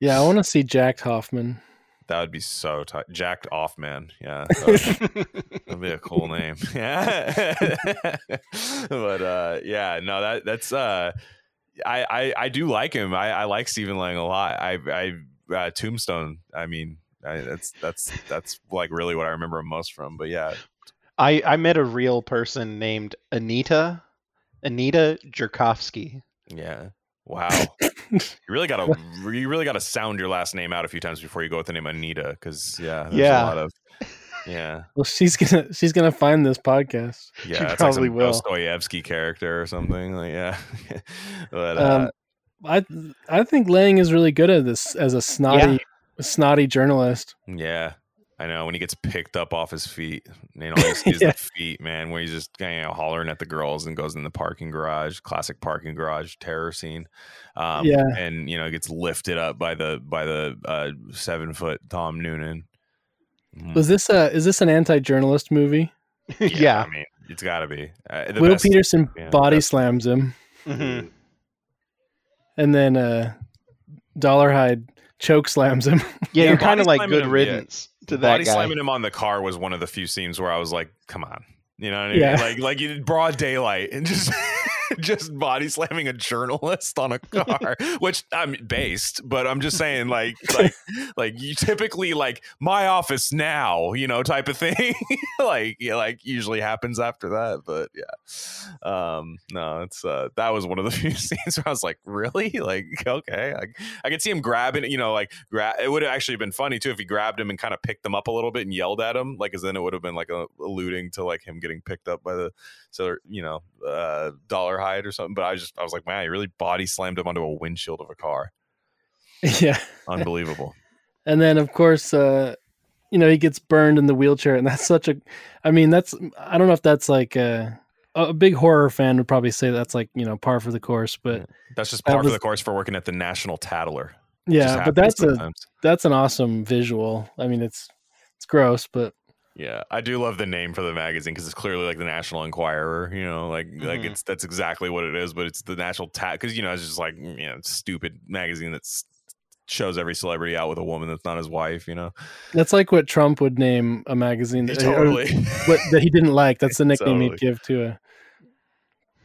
Yeah, I want to see Jack Hoffman. That would be so tight. Jacked off, man. Yeah, that would, that'd be a cool name. Yeah, but uh, yeah, no, that that's uh, I, I I do like him. I, I like Stephen Lang a lot. I I uh, Tombstone. I mean, I, that's that's that's like really what I remember him most from. But yeah, I I met a real person named Anita, Anita Jerkovsky. yeah. Wow, you really gotta you really gotta sound your last name out a few times before you go with the name Anita, because yeah, there's Yeah. a lot of yeah, Well, she's gonna she's gonna find this podcast. yeah. She it's probably like some will. Dostoevsky character or something. Like yeah, but uh, Um, I I think Lang is really good at this as a snotty snotty journalist. Yeah, I know when he gets picked up off his feet, you know, he sees Yeah. feet, man, where he's just you know, hollering at the girls and goes in the parking garage, classic parking garage terror scene. Um, Yeah. and you know gets lifted up by the by the uh, seven foot Tom Noonan. Mhm. Was this a is this an anti journalist movie? yeah. I mean, it's got to be. Uh, Will best- Petersen yeah, body best- slams him, Mhm. and then uh, Dolarhyde choke slams him. Yeah, Yeah, you're kind of like slamming good him, yeah. riddance to that Body guy. slamming him on the car was one of the few scenes where I was like, "Come on," you know what I mean? Yeah. Like, like broad daylight and just, just body slamming a journalist on a car, which I'm based, but I'm just saying, like, like, like you typically like my office now, you know, type of thing. like, yeah, like usually happens after that, but yeah, um, no, it's uh, that was one of the few scenes where I was like, really, like, okay, I, I could see him grabbing, you know, like grab. It would have actually been funny too if he grabbed him and kind of picked him up a little bit and yelled at him, like, as then it would have been like a, alluding to like him getting picked up by the so you know uh, dollar hide or something. But I just I was like, man, he really body slammed him onto a windshield of a car. yeah, Unbelievable. and then of course, uh, you know, he gets burned in the wheelchair, and that's such a. I mean, that's I don't know if that's like a, a big horror fan would probably say that's like you know par for the course, but That's just That par for the course for working at the National Tattler. Yeah, but that's a that's an awesome visual. I mean, it's it's gross, but Yeah, I do love the name for the magazine because it's clearly like the National Enquirer. You know, like like Mhm. it's that's exactly what it is. But it's the National Tat because you know it's just like you know stupid magazine that shows every celebrity out with a woman that's not his wife. You know, that's like what Trump would name a magazine that, totally. what, that he didn't like. That's the nickname Totally. he'd give to a.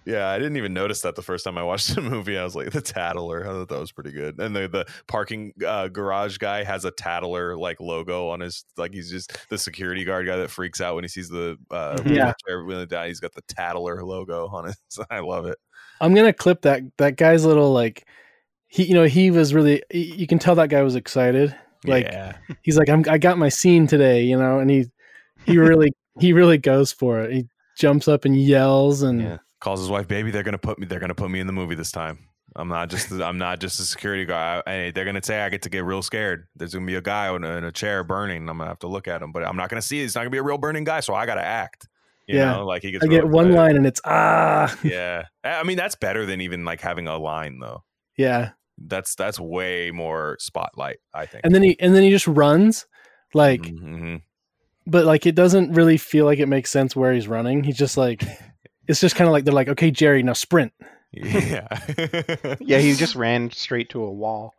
Yeah, I didn't even notice that the first time I watched the movie. I was like, the Tattler. I thought that was pretty good. And the the parking uh, garage guy has a Tattler like logo on his like he's just the security guard guy that freaks out when he sees the uh, Mhm. Yeah. when it died. He's got the Tattler logo on it. I love it. I'm gonna clip that that guy's little like he you know he was really you can tell that guy was excited. Like yeah, he's like I'm I got my scene today, you know, and he he really he really goes for it. He jumps up and yells and yeah. Calls his wife, baby. They're gonna put me. They're gonna put me in the movie this time. I'm not just. I'm not just a security guy. I, they're gonna say I get to get real scared. There's gonna be a guy in a, in a chair burning. I'm gonna have to look at him, but I'm not gonna see. it. It's not gonna be a real burning guy, so I gotta act. You Yeah. know, like he gets. I get one line and it's ah yeah i mean that's better than even like having a line though yeah. that's that's way more spotlight i think And then he and then he just runs like Mhm. but like it doesn't really feel like it makes sense where he's running. He's just like it's just kind of like they're like, okay, Jerry, now sprint. yeah Yeah, he just ran straight to a wall.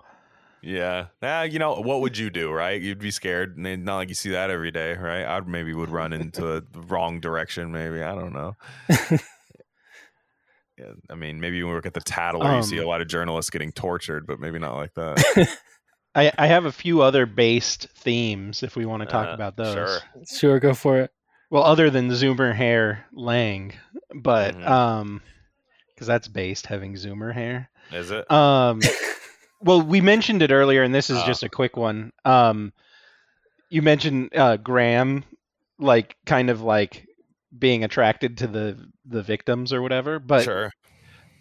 yeah nah, you know what would you do right you'd be scared and not like you see that every day right i maybe would run into the wrong direction maybe i don't know yeah, I mean, maybe when we work at the Tattler, you see Um, a lot of journalists getting tortured, but maybe not like that. I, I have a few other based themes if we want to talk Uh, about those. Sure. Sure, go for it. Well, other than Zoomer hair Lang, but Mhm. um, because that's based having Zoomer hair. Is it? Um, well, we mentioned it earlier, and this is Ah. just a quick one. Um, you mentioned uh, Graham, like kind of like being attracted to the the victims or whatever. But sure.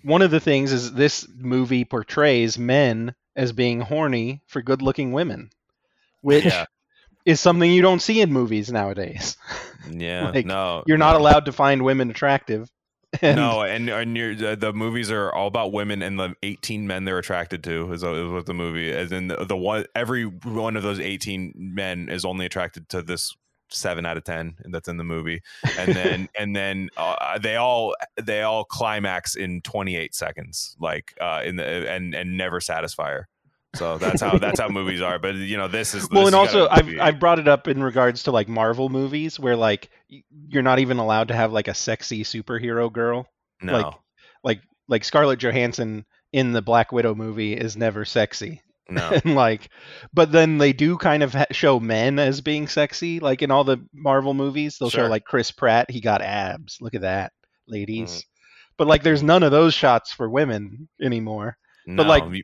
one of the things is this movie portrays men as being horny for good-looking women, which Yeah. Is something you don't see in movies nowadays. Yeah. like, no. You're not no. allowed to find women attractive. And no, and and you're, the, the movies are all about women and the 18 men they're attracted to is, is what the movie is. And the, the one every one of those 18 men is only attracted to this seven out of ten that's in the movie, and then and then uh, they all they all climax in 28 seconds, like uh, in the and and never satisfy her. So that's how that's how movies are. But you know, this is well, this and also I've be- I've brought it up in regards to like Marvel movies where like you're not even allowed to have like a sexy superhero girl. no. like- Like like Scarlett Johansson in the Black Widow movie is never sexy. no. and like but then they do kind of ha- show men as being sexy like in all the marvel movies they'll show like chris pratt he got abs look at that ladies Mhm. but like there's none of those shots for women anymore no. like- you-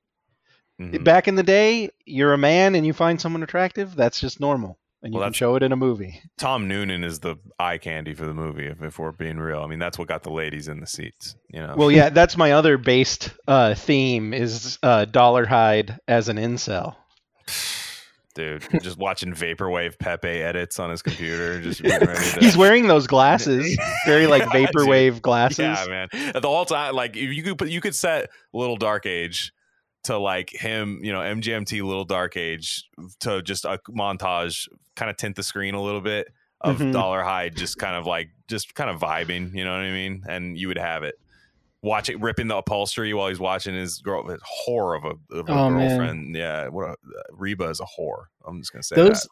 Mhm. back in the day you're a man and you find someone attractive that's just normal and you Well, can show it in a movie Tom Noonan is the eye candy for the movie. If, if we're being real, I mean that's what got the ladies in the seats. You know. well yeah that's my other based uh, theme is uh, dollar hide as an incel dude, just watching vaporwave Pepe edits on his computer, just to. he's wearing those glasses very like Yeah, vaporwave glasses Yeah, man. At the whole time, like you could put, you could set Little Dark Age to like him, you know, MGMT Little Dark Age to just a montage, kind of tint the screen a little bit of Mhm. Dolarhyde, just kind of like just kind of vibing, you know what I mean? And you would have it. Watch it ripping the upholstery while he's watching his girl his whore of a, of a Oh, man. girlfriend. Yeah, what a, Reba is a whore. I'm just gonna say those that.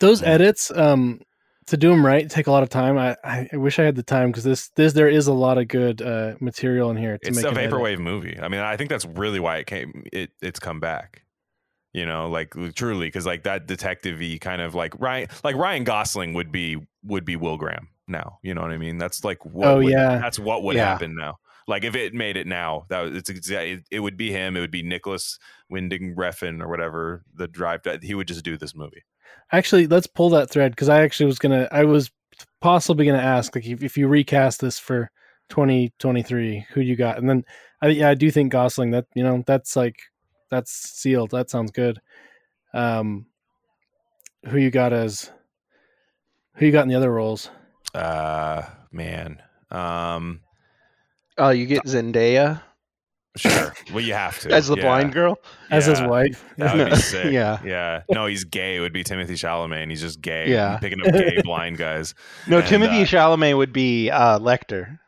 those Yeah. edits um to do them right take a lot of time i i wish i had the time because this this there is a lot of good uh material in here to it's make a an edit. vaporwave movie. I mean, I think that's really why it came. It it's come back. You know, like truly, because like that detective-y kind of like Ryan, like Ryan Gosling would be would be Will Graham now. You know what I mean? That's like what Oh, would- yeah. that's what would Yeah. happen now. Like if it made it now, that was, it's exactly it, it would be him. It would be Nicolas Winding Refn or whatever the drive. He would just do this movie. actually let's pull that thread because i actually was gonna i was possibly gonna ask like if, if you recast this for 2023 who you got and then i yeah i do think gosling that you know that's like that's sealed that sounds good um who you got as who you got in the other roles Uh, man. Um, oh you get zendaya sure. well, you have to as the yeah. blind girl as his wife That would be sick. yeah. Yeah. No, he's gay. It would be Timothée Chalamet, and he's just gay. Yeah. Picking up gay blind guys. no And, timothée uh, chalamet would be uh lecter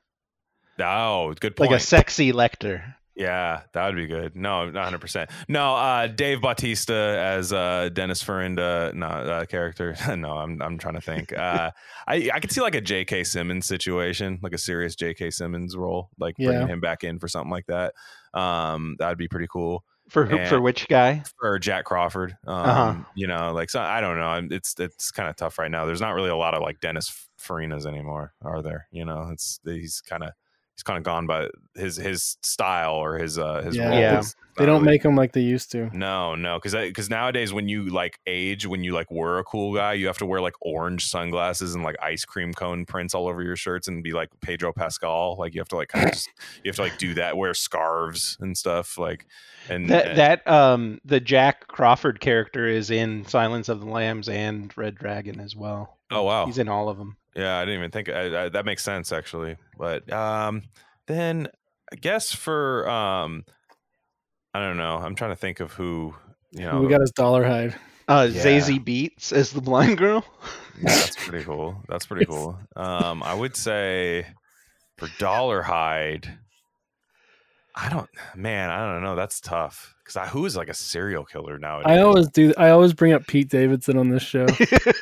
Oh, good point. like a sexy lecter yeah, that would be good. No, not 100%. No, uh, Dave Bautista as uh, Dennis Farina, no, uh, character. no, I'm, I'm trying to think. Uh, I, I could see like a J.K. Simmons situation, like a serious J.K. Simmons role, like bringing him back in for something like that. Um, that'd be pretty cool. for who, for which guy For Jack Crawford. Um, Uh-huh. You know, like so I don't know. It's it's kind of tough right now. There's not really a lot of like Dennis Farinas anymore, are there? You know, it's he's kind of he's kind of gone by his his style or his uh his Yeah, role. Yeah. It's they don't really- make them like they used to no, no, because because nowadays when you like age, when you like were a cool guy, you have to wear like orange sunglasses and like ice cream cone prints all over your shirts and be like Pedro Pascal. Like you have to like kind of just, you have to like do that, wear scarves and stuff. Like and that and- that um the jack crawford character is in silence of the lambs and red dragon as well oh wow, he's in all of them Yeah, I didn't even think I, I, that makes sense actually. But um, then I guess for um, I don't know. I'm trying to think of who you know. we got his Dolarhyde uh Yeah. zazie beetz as the blind girl Yeah, that's pretty cool. That's pretty cool. Um, I would say for Dolarhyde, I don't. Man, I don't know. That's tough because who is like a serial killer nowadays? i always do i always bring up pete davidson on this show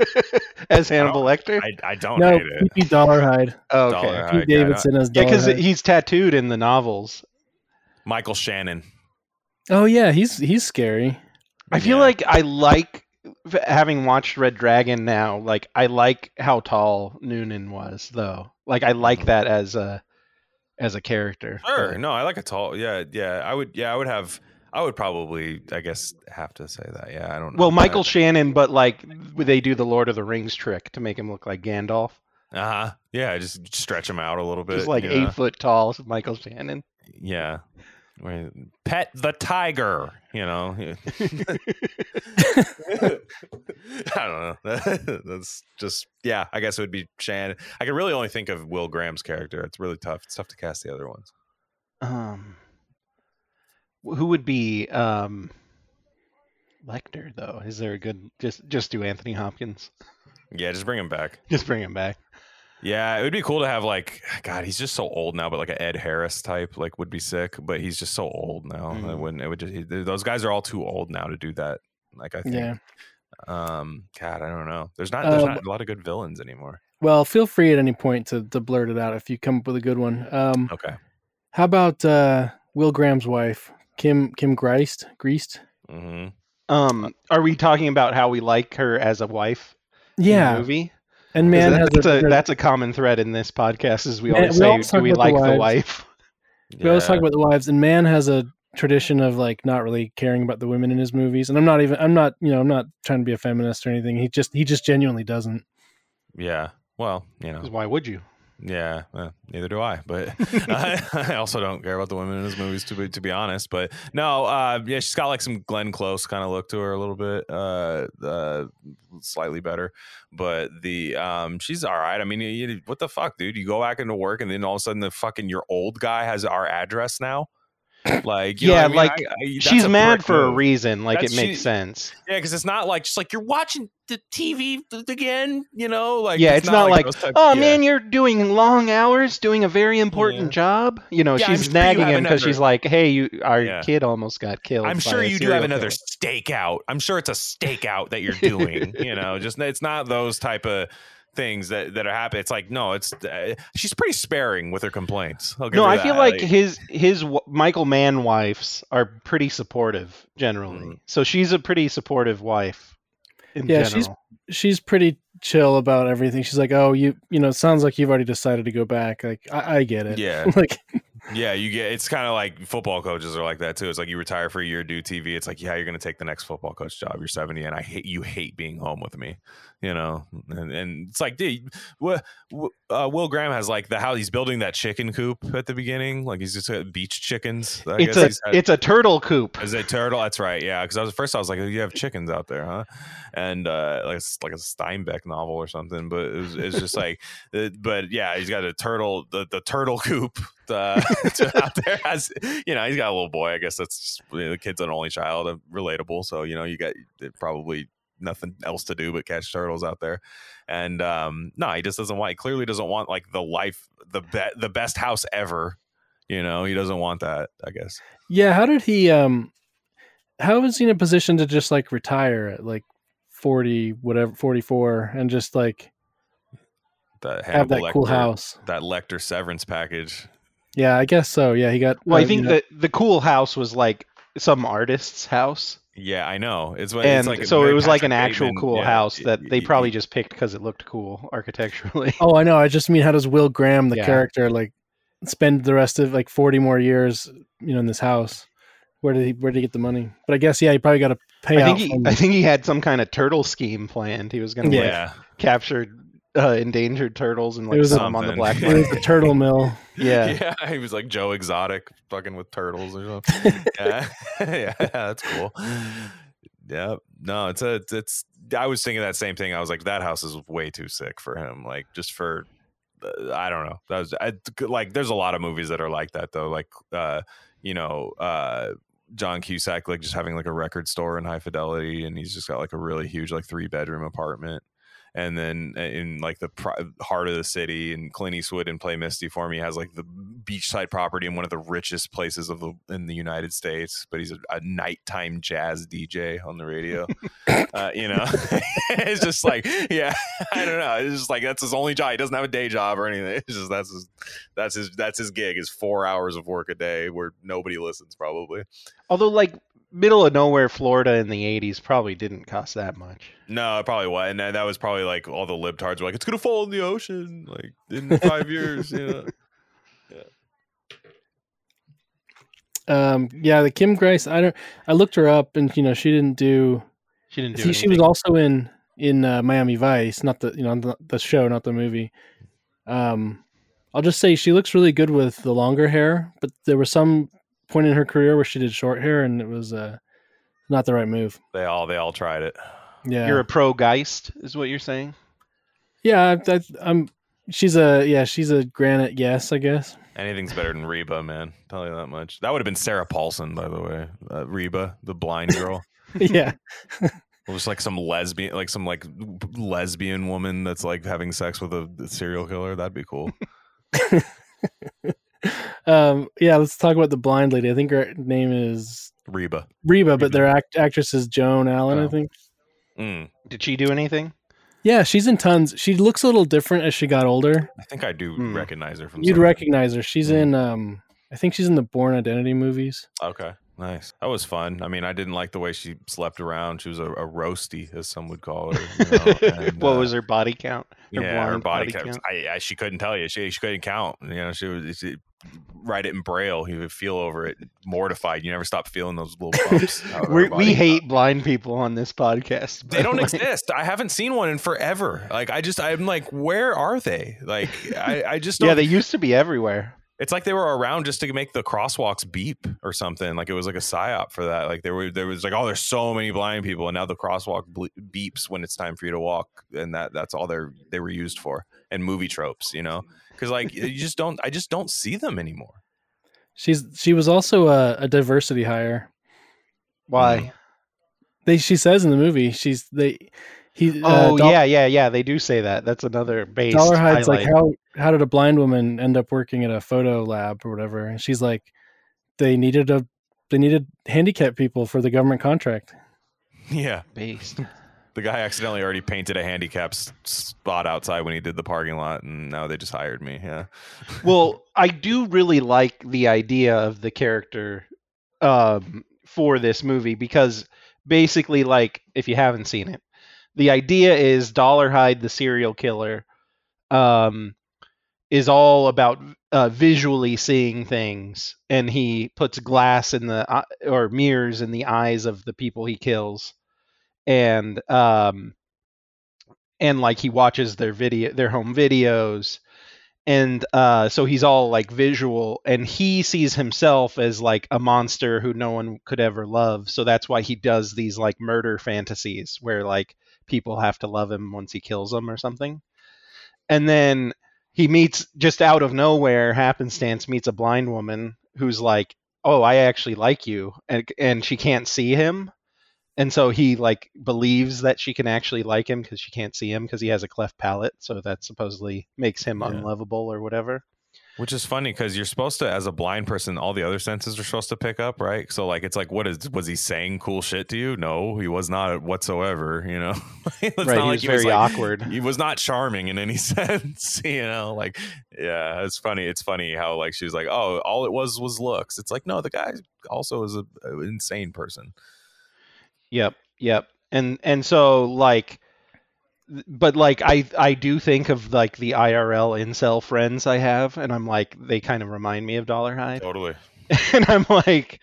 as hannibal lecter I, I don't no hate it. pp dollar oh, okay Hide. pete I- I davidson as yeah because he's tattooed in the novels Michael Shannon. oh yeah he's he's scary i feel Yeah. like i like having watched red dragon now like i like how tall noonan was though like i like mm-hmm. that as a as a character Sure. but- No, I like a tall. Yeah, yeah. I would. Yeah, I would have. I would probably. I guess have to say that. Yeah, I don't. know. Well, Michael Shannon, but like they do the Lord of the Rings trick to make him look like Gandalf. Uh huh. Yeah, just stretch him out a little bit. He's like eight know? foot tall, Michael Shannon. Yeah. Pet the tiger. You know. I don't know. That's just yeah. I guess it would be Shannon. I can really only think of Will Graham's character. It's really tough. It's tough to cast the other ones. Um, who would be um Lecter though? Is there a good just just do Anthony Hopkins? Yeah, just bring him back. Just bring him back. Yeah, it would be cool to have like God. He's just so old now, but like an Ed Harris type like would be sick. But he's just so old now. It Mm. wouldn't. It would just. he- those guys are all too old now to do that. Like I think. Yeah. Um. God, I don't know. There's not. There's Um, not a lot of good villains anymore. Well, feel free at any point to, to blurt it out if you come up with a good one. Um, Okay. how about uh, Will Graham's wife, Kim Kim Greist? Greased? hmm Um, are we talking about how we like her as a wife? in the Yeah, movie. And man that- has that's a, a, that's a common thread in this podcast. Is we Man, always we say, always do talk we about the like the wives. wife? we always talk about the wives, and man has a tradition of like not really caring about the women in his movies. And I'm not even I'm not you know I'm not trying to be a feminist or anything. He just he just genuinely doesn't. Yeah. Well, you know, Why would you? Yeah, neither do I. But I, I also don't care about the women in his movies to be to be honest. But no, uh, yeah, she's got like some Glenn Close kind of look to her a little bit, uh, uh, slightly better. But the um, she's all right. I mean, you- what the fuck, dude? You go back into work and then all of a sudden the fucking your old guy has our address now. Like, you know Yeah, what I mean? like, I- I- She's mad for a reason. Like That's- it makes she- sense. Yeah, because it's not like just like you're watching the TV again, you know? Like, yeah, it's, not, like, those type- oh yeah. man, you're doing long hours, doing a very important Yeah. job. You know, Yeah, she's sure nagging him because she's like, hey, you, our Yeah. kid almost got killed. I'm sure you do have another killer." stakeout. I'm sure it's a stakeout that you're doing. you know, just it's not those type of things that that are happening. It's like no, it's uh, she's pretty sparing with her complaints. No, her I feel that. like his his w- Michael Mann wives are pretty supportive generally. Mm. So she's a pretty supportive wife. In Yeah, she's- She's pretty chill about everything. She's like, oh, you you know, it sounds like you've already decided to go back. Like I, I get it. Yeah. like yeah, you get it's kind of like football coaches are like that too. It's like you retire for a year, do TV. It's like yeah, you're gonna take the next football coach job. You're 70, and I hate you. Hate being home with me, you know. And, and it's like, dude, Wi- Wi- uh, Will Graham has like the how he's building that chicken coop at the beginning. Like he's just got beach chickens. I it's guess a had- it's a turtle coop. Is it turtle? That's right. Yeah, because I was first I was like, you have chickens out there, huh? And uh, like it's like a Steinbeck novel or something. But it was, it's just like, uh, but yeah, he's got a turtle, the, the turtle coop uh, out there. As you know, he's got a little boy. I guess that's just, you know, the kid's an only child, uh, relatable. So you know, you got uh, probably nothing else to do but catch turtles out there. And um, no, he just doesn't want. He clearly doesn't want like the life, the be- the best house ever. You know, he doesn't want that. I guess. yeah, how did he um how was he in a position to just like retire at like 40 whatever 44 and just like That have that Hannibal cool house? that Lecter severance package. Yeah, I guess so. Yeah, he got Well, I uh, think you know- that the cool house was like some artist's house, Yeah, I know. It's, what, and like so it was like an Patrick actual Bateman- cool yeah, house that they probably just picked because it looked cool architecturally. Oh, I know. I just mean how does Will Graham, the Yeah. character, like spend the rest of like forty more years, you know, in this house? Where did he where did he get the money? But I guess yeah, he probably got to pay I think he from- I think he had some kind of turtle scheme planned. He was going to like Yeah, capture uh, endangered turtles and like was a- sell them on the Something. black it was market. the turtle mill. Yeah. yeah. He was like Joe Exotic, fucking with turtles or something. yeah, yeah, that's cool. Yeah, no, it's a, it's. I was thinking that same thing. I was like, that house is way too sick for him. Like, just for, uh, I don't know. That was I, like, there's a lot of movies that are like that though. Like, uh, you know, uh, John Cusack, like just having like a record store in High Fidelity, and he's just got like a really huge, like three bedroom apartment. And then uh, in like the pri- heart of the city, and Clint Eastwood in Play Misty for me has like the beachside property in one of the richest places of the in the United States. But he's a, a nighttime jazz DJ on the radio. uh, you know, it's just like yeah, I don't know. It's just like that's his only job. He doesn't have a day job or anything. It's just that's his that's his that's his gig is four hours of work a day where nobody listens probably. Although like middle of nowhere Florida in the 80s probably didn't cost that much. No, it probably was, and that that was probably like all the libtards were like, "It's gonna fall in the ocean like in five years." You know, Um, yeah, the Kim Grace. I don't. I looked her up, and you know, she didn't do. She didn't do See, she was anything. also in in uh, Miami Vice, not the you know the, the show, not the movie. Um, I'll just say she looks really good with the longer hair, but there was some point in her career where she did short hair, and it was uh, not the right move. they all they all tried it. Yeah, You're a pro Geist, is what you're saying? yeah. I, I, I'm. She's a yeah. She's a granite yes, I guess. Anything's better than Reba, man. Tell you that much. That would have been Sarah Paulson, by the way. Uh, Reba, the blind girl. yeah. It was like some lesbian, like some like lesbian woman that's like having sex with a serial killer. That'd be cool. um, yeah, let's talk about the blind lady. I think her name is Reba. Reba, but Reba. their act- actress is Joan Allen, I Oh. think. Mm, Did she do anything? Yeah, she's in tons. She looks a little different as she got older. I think I do Hmm. recognize her from. You'd something. recognize her. She's Mm. in um I think she's in the Bourne Identity movies. Okay, nice. That was fun. I mean, I didn't like the way she slept around. She was a, a roasty, as some would call her. you know, and, what uh, was her body count? Her yeah, her body, body count. count? I, I, she couldn't tell you. She she couldn't count. You know, she was she, write it in braille. You would feel over it, mortified. You never stop feeling those little bumps. out of her We're, body we hate blind people on this podcast. They don't Like, exist. I haven't seen one in forever. Like I just, I'm like, where are they? Like I, I just don't. Yeah, they used to be everywhere. It's like they were around just to make the crosswalks beep or something. Like it was like a psyop for that. Like there were there was like oh there's so many blind people and now the crosswalk ble- beeps when it's time for you to walk and that that's all they're they were used for and movie tropes you know because like you just don't I just don't see them anymore. She's she was also a, a diversity hire. Why? They she says in the movie she's they he oh uh, Dol- yeah, yeah, yeah. They do say that. That's another base. Dolarhyde's like how how did a blind woman end up working at a photo lab or whatever? And she's like they needed a they needed handicapped people for the government contract. Yeah, based. the guy accidentally already painted a handicap spot outside when he did the parking lot, and now they just hired me. Yeah, well, I do really like the idea of the character um, for this movie because basically, like, if you haven't seen it, the idea is Dolarhyde, the serial killer, um, is all about uh, visually seeing things, and he puts glass in the eye- or mirrors in the eyes of the people he kills, and um, and like he watches their video, their home videos, and uh, so he's all like visual, and he sees himself as like a monster who no one could ever love. So that's why he does these like murder fantasies where like people have to love him once he kills them or something. And then he meets just out of nowhere, happenstance meets a blind woman who's like, "Oh, I actually like you," and and she can't see him. And so he like believes that she can actually like him because she can't see him because he has a cleft palate, so that supposedly makes him Yeah. unlovable or whatever. Which is funny because you're supposed to, as a blind person, all the other senses are supposed to pick up, right? So like, it's like, what is was he saying cool shit to you? No, he was not whatsoever. You know, It's right, not he like was very like- awkward. he was not charming in any sense you know like yeah it's funny it's funny how like she's like oh all it was was looks it's like no the guy also is a, a insane person Yep, yep. And and so like but like I I do think of like the IRL incel friends I have and I'm like they kind of remind me of Dollar Dolarhyde. totally and I'm like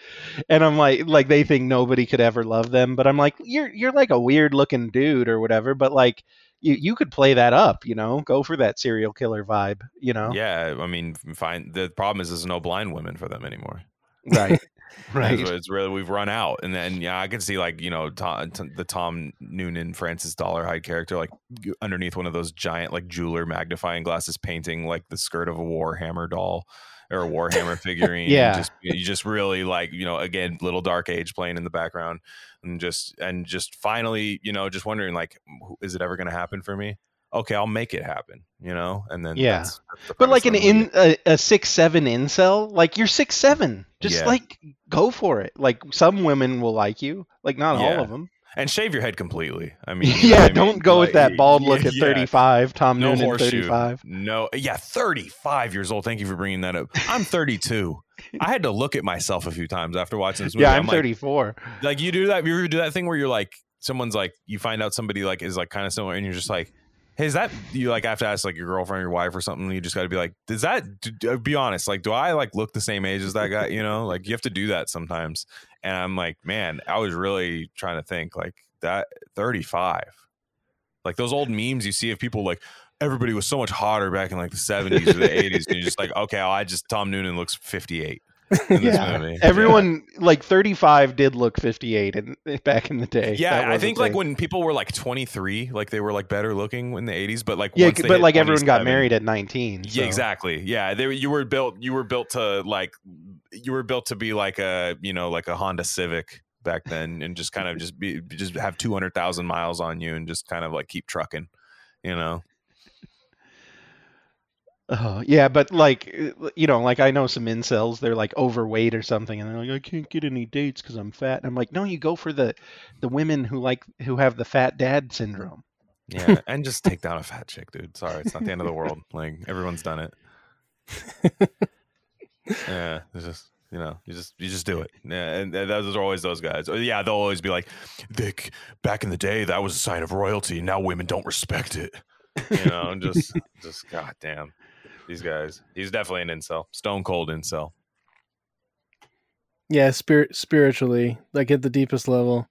and I'm like like they think nobody could ever love them, but I'm like you're you're like a weird looking dude or whatever, but like you you could play that up, you know? Go for that serial killer vibe, you know? yeah i mean fine the problem is there's no blind women for them anymore Right. right. It's, it's really we've run out, and then yeah, I can see like you know Tom, the Tom Noonan Francis Dolarhyde character like underneath one of those giant like jeweler magnifying glasses, painting like the skirt of a Warhammer doll or a Warhammer figurine. Yeah. just you just really like you know again little dark age playing in the background, and just and just finally you know just wondering like is it ever going to happen for me? Okay, I'll make it happen, you know, and then Yeah. that's- that's But like an premise of the movie. in a, a six seven incel, like you're six seven, just Yeah. like go for it. Like some women will like you, like not all of them. and shave your head completely. I mean, yeah, I don't go with that bald yeah, look at 35. Tom no Noonan, horseshoe. 35. No, yeah, 35 years old. Thank you for bringing that up. I'm 32. I had to look at myself a few times after watching this movie. Yeah, I'm, like, 34. Like, you do that. You ever do that thing where you're like, someone's like, you find out somebody like is like kind of similar, and you're just like, hey, is that you like have to ask like your girlfriend or your wife or something? You just got to be like, does that? d- d- be honest. Like, do I like look the same age as that guy? You know, like you have to do that sometimes. And I'm like, man, I was really trying to think like that 35. Like those old memes you see of people like everybody was so much hotter back in like the 70s or the 80s. And you're just like, okay, well, I just Tom Noonan looks 58 in this Yeah. movie. Everyone like 35 did look 58 in, back in the day. Yeah, I think like when people were like 23, like they were like better looking in the 80s, but like yeah, but like everyone got married at 19. Yeah, exactly. Yeah, they, you were built. You were built to like. You were built to be like a you know like a Honda Civic back then, and just kind of just be just have two hundred thousand miles on you and just kind of like keep trucking, you know. Oh, yeah, but like uh, you know, like I know some incels, they're like overweight or something, and they're like, I can't get any dates because I'm fat. And I'm like, no, you go for the the women who like who have the fat dad syndrome. Yeah, and just take down a fat chick, dude. Sorry, it's not the end of the world. Like everyone's done it. yeah, it's just you know, you just you just do it. Yeah, and, and those are always those guys. Yeah, they'll always be like, "Vic, back in the day, that was a sign of royalty. Now women don't respect it." You know, just just goddamn these guys. He's definitely an incel, stone cold incel. Yeah, spirit spiritually, like at the deepest level.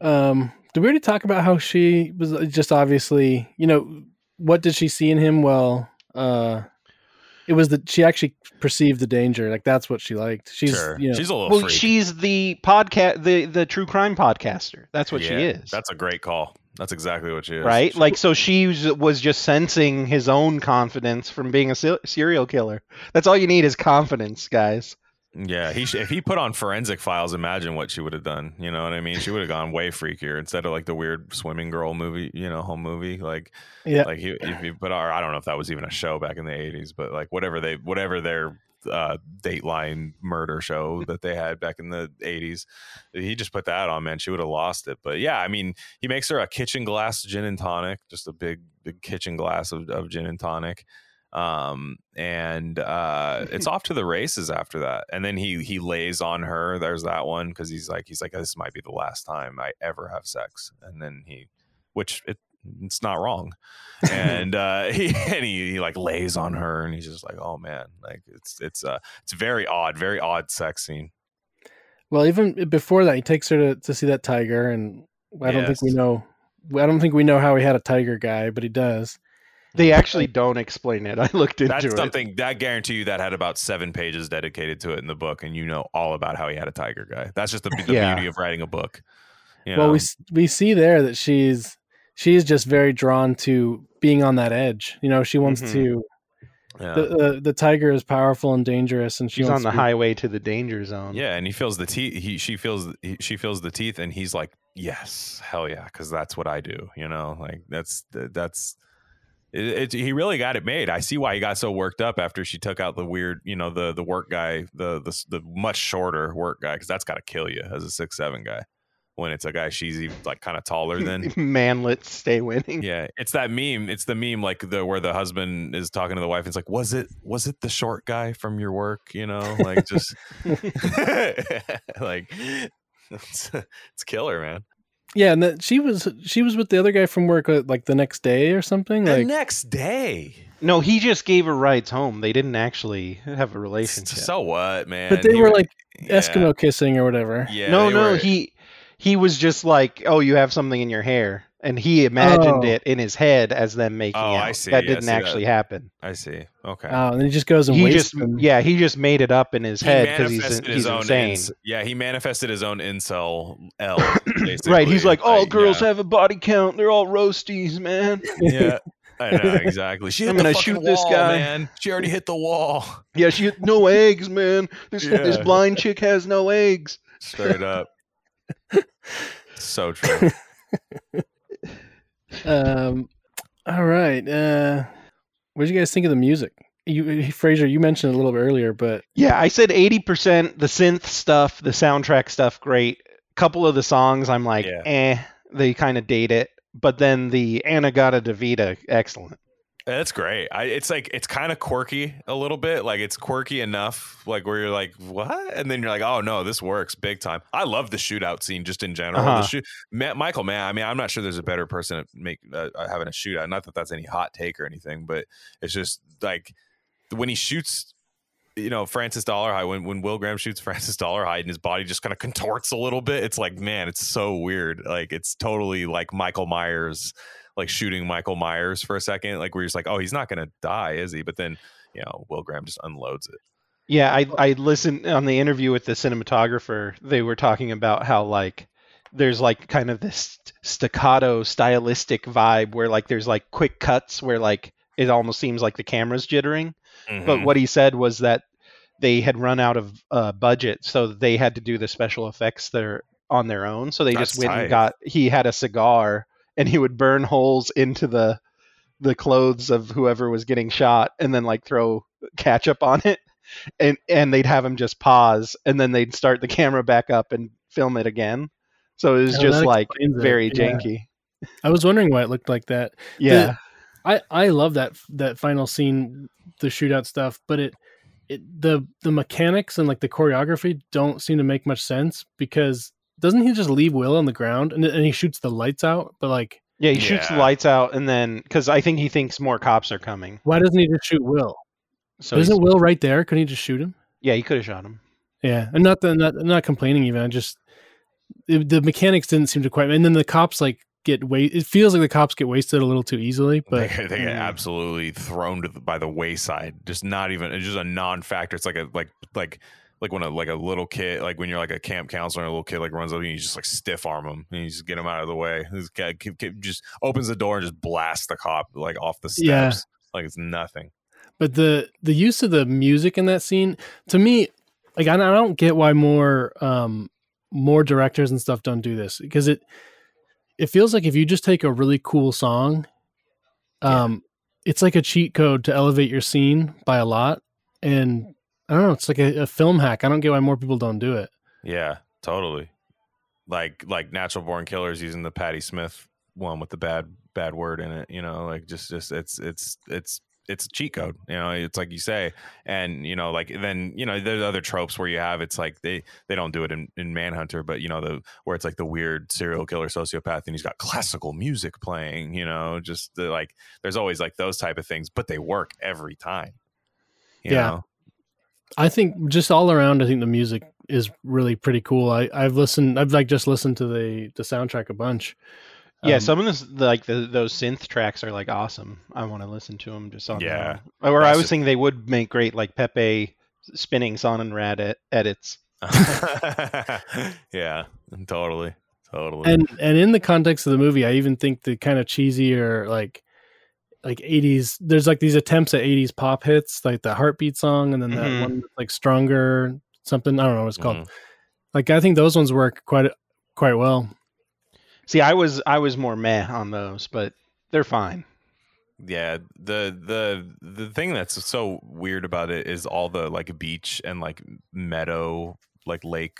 Um, did we already talk about how she was just obviously, you know, what did she see in him? Well, uh, it was that she actually perceived the danger. Like that's what she liked. She's, sure, you know, she's a little Well, freak. she's the podcast, the the true crime podcaster. That's what she is. That's a great call. That's exactly what she is. right? Like, so she was, just sensing his own confidence from being a se- serial killer. That's all you need is confidence, guys. Yeah, he sh- if he put on forensic files, imagine what she would have done. You know what I mean? She would have gone way freakier instead of like the weird swimming girl movie, you know, home movie. Like, yeah, like he if he put on, I don't know if that was even a show back in the '80s, but like whatever they, whatever their uh, Dateline murder show that they had back in the '80s, he just put that on. Man, she would have lost it. But yeah, I mean, he makes her a kitchen glass gin and tonic, just a big, big kitchen glass of, of gin and tonic. Um and uh it's off to the races after that. And then he he lays on her. There's that one because he's like he's like this might be the last time i ever have sex. And then he which it it's not wrong and uh he and he, he like lays on her and he's just like oh man like it's it's uh it's very odd very odd sex scene Well, even before that, he takes her to, to see that tiger, and I don't think we know. I don't think we know how he had a tiger guy, but he does. They actually don't explain it. I looked into that's it. something that guarantee you that had about seven pages dedicated to it in the book and you know all about how he had a tiger guy that's just the, the Yeah. beauty of writing a book you Well, know? we we see there that she's she's just very drawn to being on that edge. You know, she wants Mhm. to. yeah. The, the the tiger is powerful and dangerous, and she She's on the to be- highway to the danger zone. Yeah, and he feels the teeth. He she feels he, she feels the teeth, and he's like, "Yes, hell yeah," because that's what I do. You know, like that's that's. It, it, he really got it made. I see why he got so worked up after she took out the weird, you know, the the work guy, the the the much shorter work guy, because that's got to kill you as a six seven guy. When it's a guy she's even like kind of taller than. Manlets stay winning. Yeah, it's that meme. It's the meme like the where the husband is talking to the wife. It's like, was it was it the short guy from your work? You know, like just like it's, it's killer, man. Yeah, and that she was she was with the other guy from work uh, like the next day or something. The Like next day, No, he just gave her rides home. They didn't actually have a relationship. so what, man? but they He were wa- like yeah, Eskimo kissing or whatever. Yeah, no, no, were- he he was just like, "Oh, you have something in your hair," and he imagined Oh. it in his head as them making Oh, out. I see. That Yeah, didn't see that. actually happen. I see. Okay. Oh, and then he just goes and He wastes just, him. yeah, he just made it up in his He head because he's manifested he's insane. ins- yeah, he manifested his own incel L. right? He's like, "All girls yeah. have a body count. They're all roasties, man." Yeah. I know exactly. She hit I'm the gonna fucking shoot this guy. man. She already hit the wall. Yeah, she had no eggs, man. This this blind chick has no eggs. Straight up. So true. Um, all right. Uh, what did you guys think of the music? You, Frasier, you mentioned it a little bit earlier, but Yeah, I said 80% the synth stuff, the soundtrack stuff, great. A couple of the songs, I'm like, Yeah. eh, they kind of date it. But then the In-A-Gadda-Da-Vida, excellent. That's great. I, it's like it's kind of quirky a little bit. Like it's quirky enough, like where you're like, what? And then you're like, oh no, this works big time. I love the shootout scene just in general. Uh-huh. The shoot, Ma- Michael Mann. I mean, I'm not sure there's a better person at make uh, having a shootout. Not that that's any hot take or anything, but it's just like when he shoots. You know, Francis Dolarhyde, when, when Will Graham shoots Francis Dolarhyde and his body just kind of contorts a little bit, it's like, man, it's so weird. Like, it's totally like Michael Myers like shooting Michael Myers for a second, like where you're just like, oh, he's not gonna die, is he? But then, you know, Will Graham just unloads it. Yeah, I I listened on the interview with the cinematographer. They were talking about how like there's like kind of this staccato stylistic vibe where like there's like quick cuts where like it almost seems like the camera's jittering. But Mhm. what he said was that they had run out of uh, budget, so they had to do the special effects there on their own. So they That's just went tight. and got. He had a cigar, and he would burn holes into the the clothes of whoever was getting shot, and then like throw ketchup on it, and and they'd have him just pause, and then they'd start the camera back up and film it again. So it was Oh, just like explains it, very yeah. janky. I was wondering why it looked like that. Yeah. I I love that that final scene, the shootout stuff, but it it the the mechanics and like the choreography don't seem to make much sense because doesn't he just leave Will on the ground and and he shoots the lights out? But like, Yeah, he shoots the lights out, and then because I think he thinks more cops are coming. why doesn't he just shoot Will? So Isn't Will right there? Couldn't he just shoot him? yeah, he could have shot him. Yeah, and not the not, I'm not complaining even. I just it, the mechanics didn't seem to quite. And then the cops like get wa It feels like the cops get wasted a little too easily. But they, they get Mm. absolutely thrown to the, by the wayside. Just not even. It's just a non-factor. It's like a like like like when a like a little kid like when you're like a camp counselor and a little kid like runs up and you just like stiff arm him and you just get him out of the way. This guy just opens the door and just blasts the cop like off the steps. Yeah. Like it's nothing. but the the use of the music in that scene to me like i, I don't get why more um more directors and stuff don't do this because it it feels like if you just take a really cool song um it's like a cheat code to elevate your scene by a lot and i don't know it's like a, a film hack i don't get why more people don't do it Yeah, totally. Like like natural born killers using the Patti Smith one with the bad bad word in it. You know, like just just it's it's it's it's a cheat code. You know, it's like you say, and you know, like then you know there's other tropes where you have it's like they they don't do it in, in Manhunter, but you know the where it's like the weird serial killer sociopath and he's got classical music playing. You know, just the, like there's always like those type of things, but they work every time. You Yeah. know? I think just all around i think the music is really pretty cool i i've listened i've like just listened to the the soundtrack a bunch Yeah, Um, some of this like the, those synth tracks are like awesome. I want to listen to them just on. Yeah. own. Or That's I was just- thinking they would make great like Pepe spinning Sonnenrad ed- edits. yeah, totally, totally. and and in the context of the movie i even think the kind of cheesy or like like 80s there's like these attempts at 80s pop hits like the heartbeat song and then that Mhm. one that's, like stronger something i don't know what it's called Mhm. like i think those ones work quite quite well See, I was I was more meh on those, but they're fine. yeah, the the the thing that's so weird about it is all the like beach and like meadow, like lake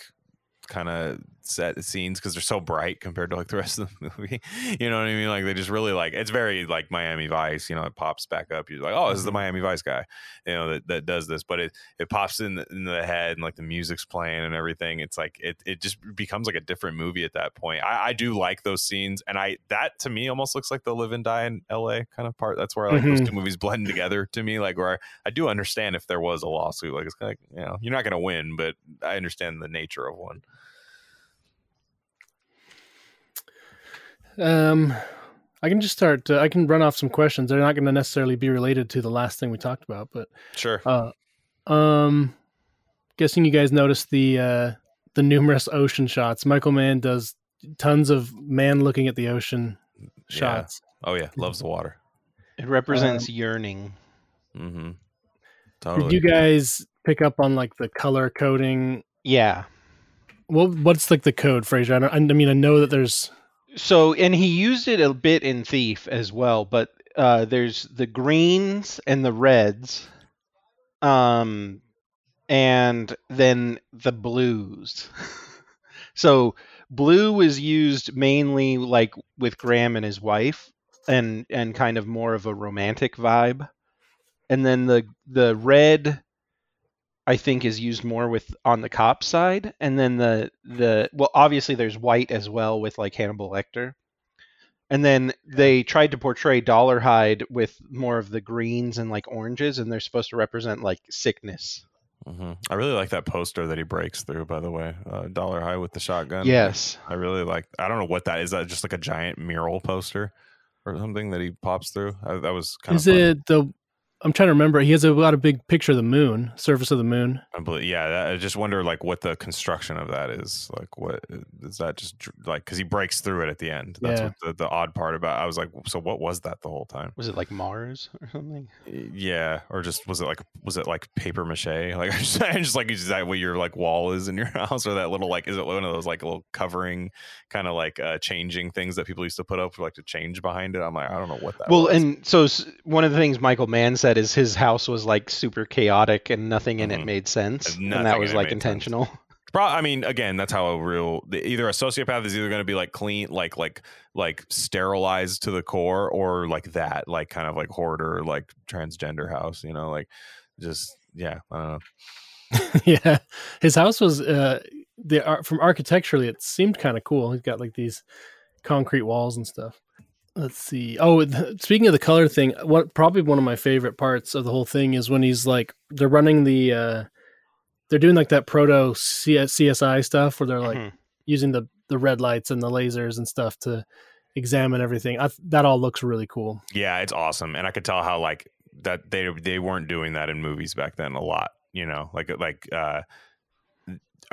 kind of set scenes because they're so bright compared to like the rest of the movie. You know what I mean? Like they just really like it's very like Miami Vice. You know, it pops back up. You're like, oh, this is the Miami Vice guy. You know that that does this, but it it pops in the, in the head and like the music's playing and everything. It's like it it just becomes like a different movie at that point. I, I do like those scenes, and I that to me almost looks like the Live and Die in L.A. kind of part. That's where like those Mhm. two movies blend together to me. Like where I, I do understand if there was a lawsuit. Like it's kind of like, you know you're not gonna win, but I understand the nature of one. Um i can just start uh, i can run off some questions they're not going to necessarily be related to the last thing we talked about but Sure. uh um guessing you guys noticed the uh the numerous ocean shots michael mann does tons of man looking at the ocean shots Oh yeah, loves the water. It represents yearning. Mm-hmm. Did you guys pick up on like the color coding? Yeah. Well, what's like the code, Frasier? I, don't, I mean, I know that there's So, and he used it a bit in Thief as well, but uh, there's the greens and the reds, um, and then the blues. so, blue is used mainly like with Graham and his wife, and and kind of more of a romantic vibe, and then the the red. I think is used more with on the cop side, and then the the well, obviously there's white as well with like Hannibal Lecter, and then they tried to portray Dollar Dolarhyde with more of the greens and like oranges, and they're supposed to represent like sickness. hmm I really like that poster that he breaks through. By the way, uh, Dolarhyde with the shotgun. Yes, I really like. I don't know what that is. That just like a giant mural poster or something that he pops through. I, that was kind is of. it the I'm trying to remember. He has a lot of big picture of the moon, surface of the moon. I believe, yeah, that, I just wonder like what the construction of that is. Like, what is that? Just like because he breaks through it at the end. That's Yeah. what the, the odd part about. I was like, so what was that the whole time? Was it like Mars or something? Yeah, or just was it like was it like paper mache? Like I just, I just like is that what your like wall is in your house, or that little like is it one of those like little covering kind of like uh changing things that people used to put up for like to change behind it? I'm like I don't know what that. well, was. and so one of the things Michael Mann said is his house was like super chaotic and nothing in it Mhm. made sense, And and that was it like made sense. intentional. Pro- I mean, again, that's how a real either a sociopath is either going to be like clean, like like like sterilized to the core, or like that, like kind of like hoarder, like transgender house. You know, like just yeah, I don't know. yeah, his house was uh, the ar- from architecturally, it seemed kind of cool. He's got like these concrete walls and stuff. Let's see. Oh, th- speaking of the color thing, what probably one of my favorite parts of the whole thing is when he's like they're running the uh they're doing like that proto CSI stuff where they're like Mhm. using the the red lights and the lasers and stuff to examine everything. I, that all looks really cool. Yeah, it's awesome, and I could tell how like that they they weren't doing that in movies back then a lot. You know, like like uh,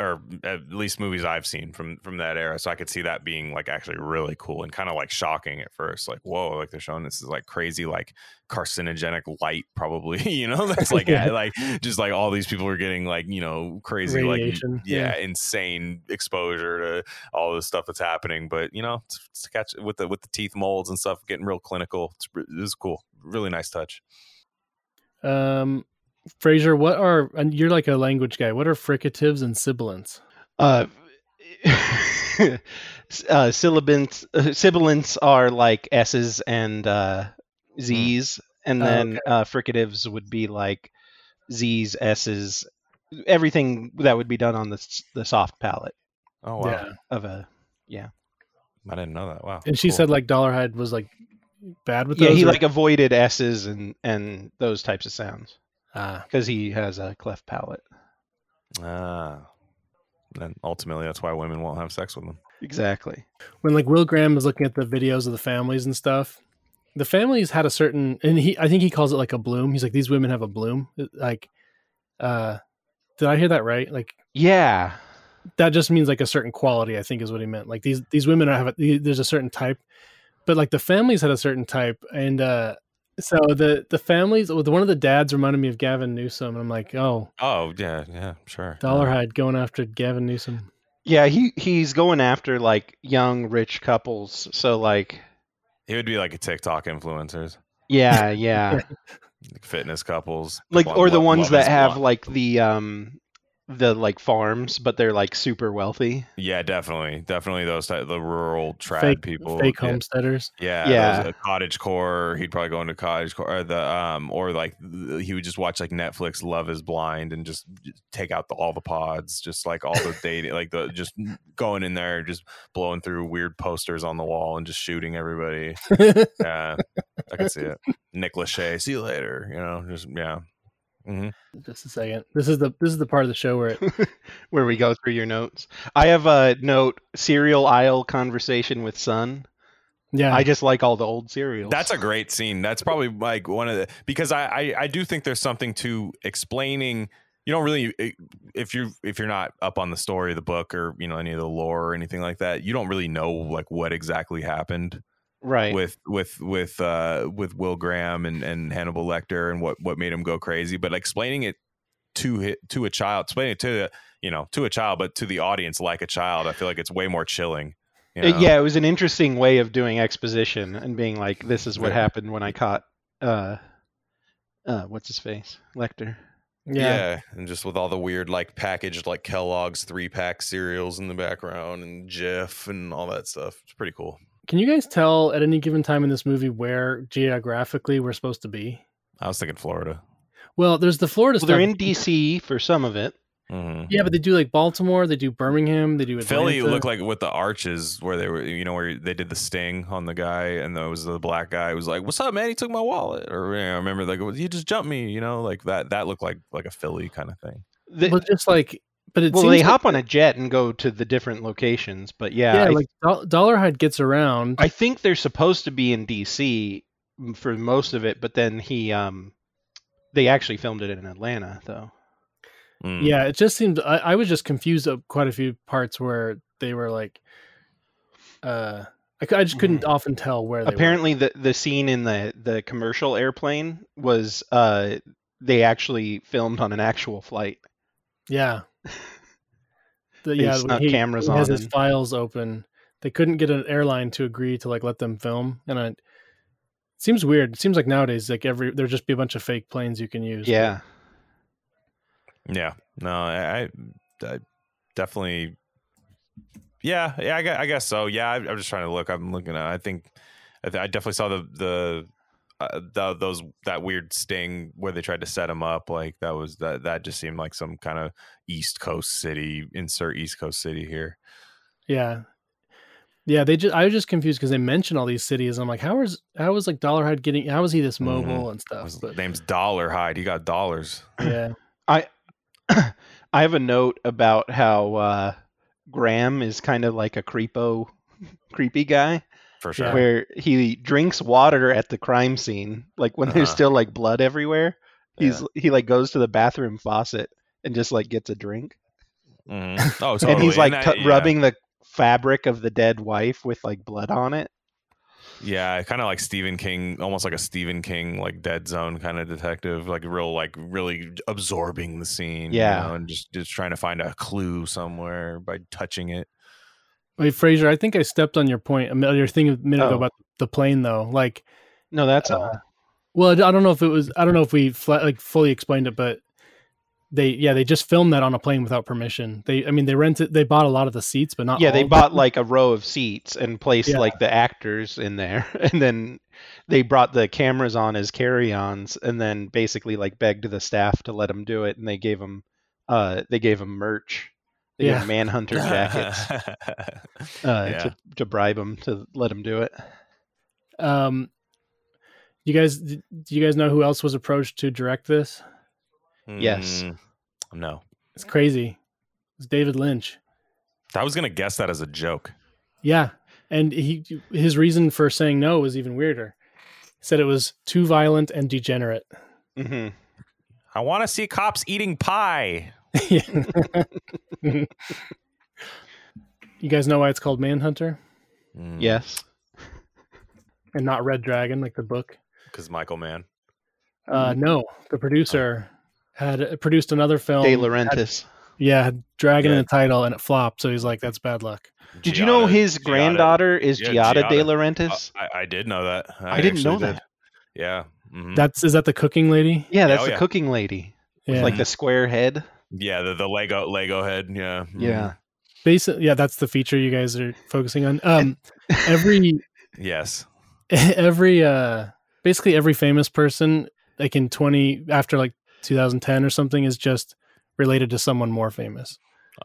or at least movies I've seen from from that era. So I could see that being like actually really cool and kind of like shocking at first. Like whoa, like they're showing this is like crazy like carcinogenic light, probably. You know, that's like Yeah. like just like all these people are getting like you know crazy Radiation, like yeah, yeah. insane exposure to all this stuff that's happening. But you know, to, catch with the with the teeth molds and stuff, getting real clinical. It's, re- it was cool. Really nice touch. Um, Frasier, what are and you're like a language guy? What are fricatives and sibilants? Uh, uh, sibilants, uh, sibilants are like S's and uh, Z's, and Oh, then uh, fricatives would be like Z's, S's, everything that would be done on the the soft palate Oh wow, of a Yeah, I didn't know that. Wow. and she cool. said like Dolarhyde was like bad with Yeah, those. he or- like avoided S's and and those types of sounds ah, because he has a cleft palate. ah. and ultimately, that's why women won't have sex with them. Exactly. when like Will Graham is looking at the videos of the families and stuff, the families had a certain, and he I think he calls it like a bloom. He's like these women have a bloom. Like, uh, did I hear that right? Like Yeah. that just means like a certain quality. I think is what he meant. Like these these women have a, there's a certain type, but like the families had a certain type, and uh, so the the families. well, One of the dads reminded me of Gavin Newsom, and I'm like, oh, Oh yeah, yeah, sure. Dolarhyde going after Gavin Newsom. Yeah, he he's going after like young rich couples. So like, He would be like a TikTok influencers, yeah, yeah. fitness couples, like People or the ones that have Blind. like the um the like farms but they're like super wealthy Yeah, definitely, definitely those type, the rural trad Fake people, fake yeah. homesteaders. Yeah, Yeah. those, uh, cottage core. He'd probably go into cottage core, or the um, or like he would just watch like Netflix Love Is Blind and just take out the, all the pods, just like all the dating, like the just going in there, just blowing through weird posters on the wall and just shooting everybody. Yeah, I can see it. Nick Lachey, see you later. You know, just yeah. Hmm Just a second. This is the this is the part of the show where it where we go through your notes i have a note cereal aisle conversation with son yeah i just like all the old cereals That's a great scene. That's probably like one of the because I, I I do think there's something to explaining. You don't really if you if you're not up on the story of the book or you know any of the lore or anything like that, you don't really know like what exactly happened right with with with uh with Will Graham and and Hannibal Lecter and what what made him go crazy. But explaining it to to a child, explaining it to the you know to a child, but to the audience like a child, I feel like it's way more chilling. you know? yeah it was an interesting way of doing exposition and being like this is what Right. happened when i caught uh uh what's his face lecter yeah. and just with all the weird like packaged like Kellogg's three pack cereals in the background and Jif and all that stuff. It's pretty cool. Can you guys tell at any given time in this movie where geographically we're supposed to be? I was thinking Florida. Well, there's the Florida well they're in dc for some of it hmm yeah, but they do like Baltimore, they do Birmingham, they do Atlanta. Philly looked like with the arches where they were, you know, where they did the sting on the guy, and there was the black guy who was like, "What's up, man? He took my wallet." Or you know, I remember like, "He just jumped me," you know, like that. That looked like like a Philly kind of thing. The- well, just like, but it well seems they like- hop on a jet and go to the different locations but yeah, Yeah, I, like Do- Dolarhyde gets around. I think they're supposed to be in dc for most of it but then he um they actually filmed it in Atlanta, though. Mm. Yeah, it just seemed I, I was just confused at quite a few parts where they were like, uh, I, I just couldn't often tell where they Apparently, the the scene in the the commercial airplane was uh they actually filmed on an actual flight. Yeah. The, They yeah, snuck he, cameras he has on his and- files open. They couldn't get an airline to agree to like let them film, and I, it seems weird. It seems like nowadays, like every there'd just be a bunch of fake planes you can use. but- Yeah, Yeah. No, I, I, I definitely. Yeah, yeah, I guess, I guess so. Yeah, I, I'm just trying to look. I'm looking at. I think, I, th- I definitely saw the the, uh, the those that weird sting where they tried to set him up. Like that was that that just seemed like some kind of East Coast city. Insert East Coast city here. Yeah. Yeah, they just I was just confused because they mentioned all these cities. I'm like, how is how is like Dolarhyde getting how is he this mobile and stuff? His But name's Dollar Hide. He got dollars. yeah. I I have a note about how uh, Graham is kind of like a creepo, creepy guy, For sure. Where he drinks water at the crime scene, like when there's Uh-huh. still like blood everywhere. He's he like goes to the bathroom faucet and just like gets a drink, Mhm. Oh, totally. and he's like that- t- yeah. rubbing the fabric of the dead wife with like blood on it. Yeah, kind of like Stephen King, almost like a Stephen King, like Dead Zone kind of detective, like real, like really absorbing the scene. you Yeah. know, and just just trying to find a clue somewhere by touching it. Wait, Frasier, I think I stepped on your point your thing a minute ago Oh. about the plane though. Like No, that's Uh, all. well, I don't know if it was I don't know if we like fully explained it, but they yeah, they just filmed that on a plane without permission. They I mean they rented they bought a lot of the seats, but not Yeah, they bought like a row of seats and placed Yeah. like the actors in there, and then they brought the cameras on as carry-ons, and then basically like begged the staff to let them do it, and they gave them, uh, they gave them merch, they gave Yeah. 'em Manhunter jackets uh, Yeah. to to bribe them to let them do it. Um you guys do you guys know who else was approached to direct this? Yes. Mm, no, It's crazy. It's David Lynch. I was gonna guess that as a joke. Yeah, and he his reason for saying no was even weirder. He said it was too violent and degenerate. hmm I want to see cops eating pie. you guys know why it's called Manhunter Mm, Yes. and not Red Dragon like the book? because Michael Mann. Uh, no, the producer had produced another film. De had- Laurentiis. yeah, had Dragon in the title and it flopped. So he's like, "That's bad luck." Did you know his Giada- granddaughter is Yeah, Giada De Giada. Laurentiis? Uh, I, I did know that. I didn't know actually that. did. Yeah. mhm. That's is that the cooking lady? yeah, that's oh, the yeah. cooking lady with like the square head. Yeah, the, the Lego Lego head. Yeah. mhm. Yeah. basically, yeah, that's the feature you guys are focusing on. Um, every Yes. every uh basically every famous person like in 20 after like 2010 or something is just related to someone more famous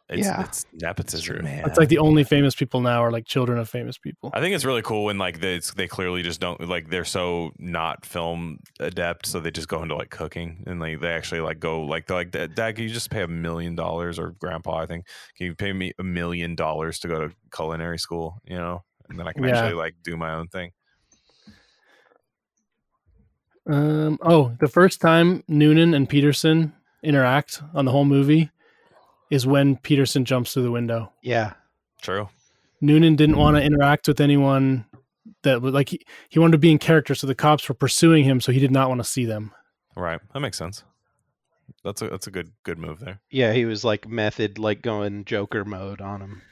It's, Yeah. it's nepotism, man. it's like the only famous people now are like children of famous people I think it's really cool when like they it's- they clearly just don't like they're so not film adept, so they just go into like cooking and like they actually like go like they're like dad, Dad, can you just pay a million dollars or grandpa I think can you pay me a million dollars to go to culinary school you know and then I can Yeah. actually like do my own thing. um oh the first time noonan and Petersen interact on the whole movie is when Petersen jumps through the window Yeah. True. noonan didn't want to interact with anyone that would like he, he wanted to be in character so the cops were pursuing him so he did not want to see them Right. That makes sense. That's a that's a good good move there. Yeah, he was like method, like going Joker mode on him.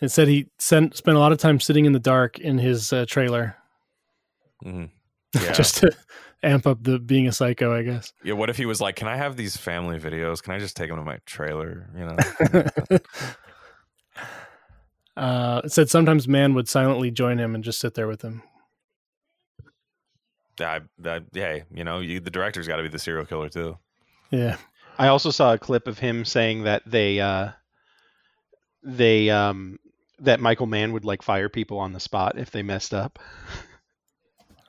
It said he sent, spent a lot of time sitting in the dark in his uh, trailer hmm Yeah. just to amp up the being a psycho, I guess. yeah. What if he was like, "Can I have these family videos? Can I just take them to my trailer?" You know. uh, it said sometimes Mann would silently join him and just sit there with him. I, I, yeah, you know, you, the director's got to be the serial killer too. Yeah. I also saw a clip of him saying that they uh they um that Michael Mann would like fire people on the spot if they messed up.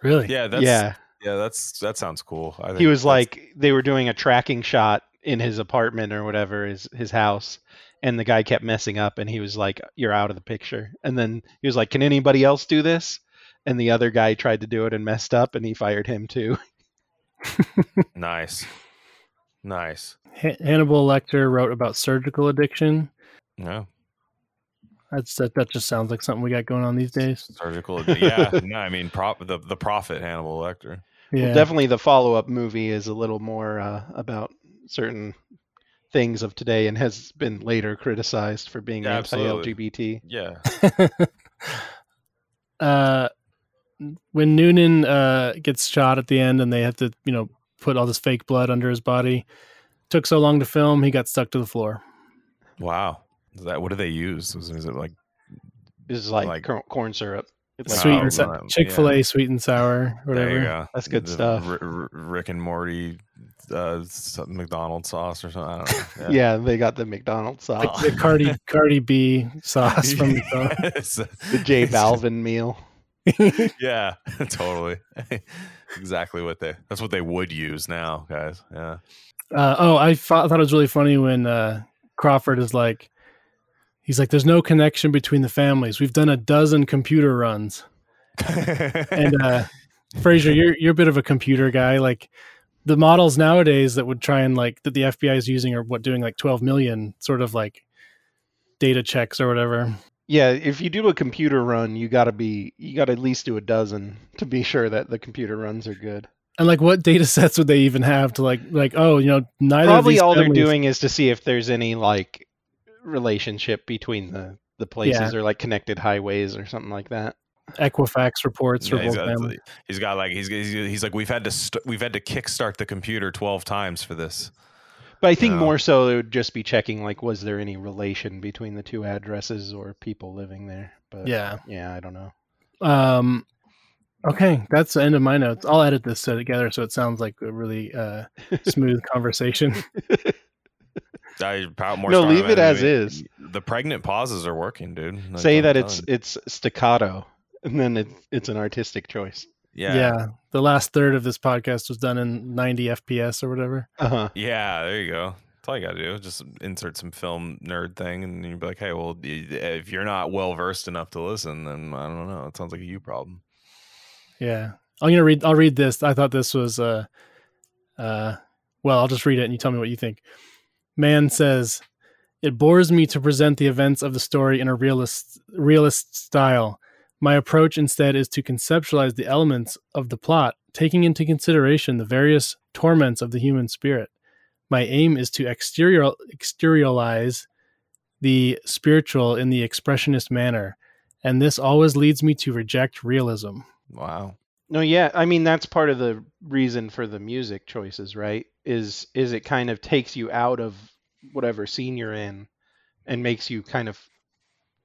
Really? Yeah, that's yeah. Yeah, that's that sounds cool. I He was like they were doing a tracking shot in his apartment or whatever, his his house, and the guy kept messing up and he was like, You're out of the picture. And then he was like, Can anybody else do this? And the other guy tried to do it and messed up and he fired him too. nice. Nice. Ha- Hannibal Lecter wrote about surgical addiction. Yeah. That's that, that just sounds like something we got going on these days. Surgical. yeah. No, I mean, prop the the prophet Hannibal Lecter. Yeah, Well, definitely the follow-up movie is a little more uh, about certain things of today and has been later criticized for being Yeah, anti-LGBT. Yeah. uh, when Noonan uh, gets shot at the end and they have to, you know, put all this fake blood under his body, took so long to film, he got stuck to the floor. Wow. Is that what do they use? Is, is it like is like, Like- corn syrup. It's like Sweet and sa- right, Chick Fil A, sweet and sour, whatever. go? That's good The stuff. R- R- Rick and Morty, uh, McDonald's sauce or something. I don't know. yeah. they got the McDonald's sauce, Like the Cardi Cardi B sauce from the It's- the J Balvin meal. yeah, totally. exactly what they. That's what they would use now, guys. Yeah. Uh, oh, I thought, thought it was really funny when uh, Crawford is like, he's like, "There's no connection between the families. We've done a dozen computer runs." And uh, Frasier, you're you're a bit of a computer guy. Like the models nowadays that would try and like that the FBI is using are what doing like 12 million sort of like data checks or whatever. Yeah, if you do a computer run, you got to be you got to at least do a dozen to be sure that the computer runs are good. And like, what data sets would they even have to like like? Oh, you know, neither. of Probably all they're doing is to see if there's any like relationship between the the places Yeah. or like connected highways or something like that. Equifax reports for Yeah, he's, both got, he's got like he's, he's he's like we've had to st- we've had to kickstart the computer twelve times for this. But I think Yeah. more so it would just be checking like was there any relation between the two addresses or people living there. But Yeah. yeah, I don't know. Um, okay, that's the end of my notes. I'll edit this together so it sounds like a really uh, smooth conversation. I, more No, leave it as is. The pregnant pauses are working, dude. Like, Say I'm that it's telling it's staccato, and then it, it's an artistic choice. Yeah. yeah. the last third of this podcast was done in 90 FPS or whatever. Uh huh. Yeah, there you go. That's all you gotta do. Just insert some film nerd thing, and you'd be like, "Hey, well, if you're not well versed enough to listen, then I don't know. It sounds like a you problem." Yeah, I'm gonna read. I'll read this. I thought this was uh, uh, well, I'll just read it and you tell me what you think. Mann says, "It bores me to present the events of the story in a realist realist style. My approach instead is to conceptualize the elements of the plot, taking into consideration the various torments of the human spirit. My aim is to exterior exteriorize the spiritual in the expressionist manner, and this always leads me to reject realism." Wow. No, yeah, I mean that's part of the reason for the music choices, right? Is is it kind of takes you out of whatever scene you're in and makes you kind of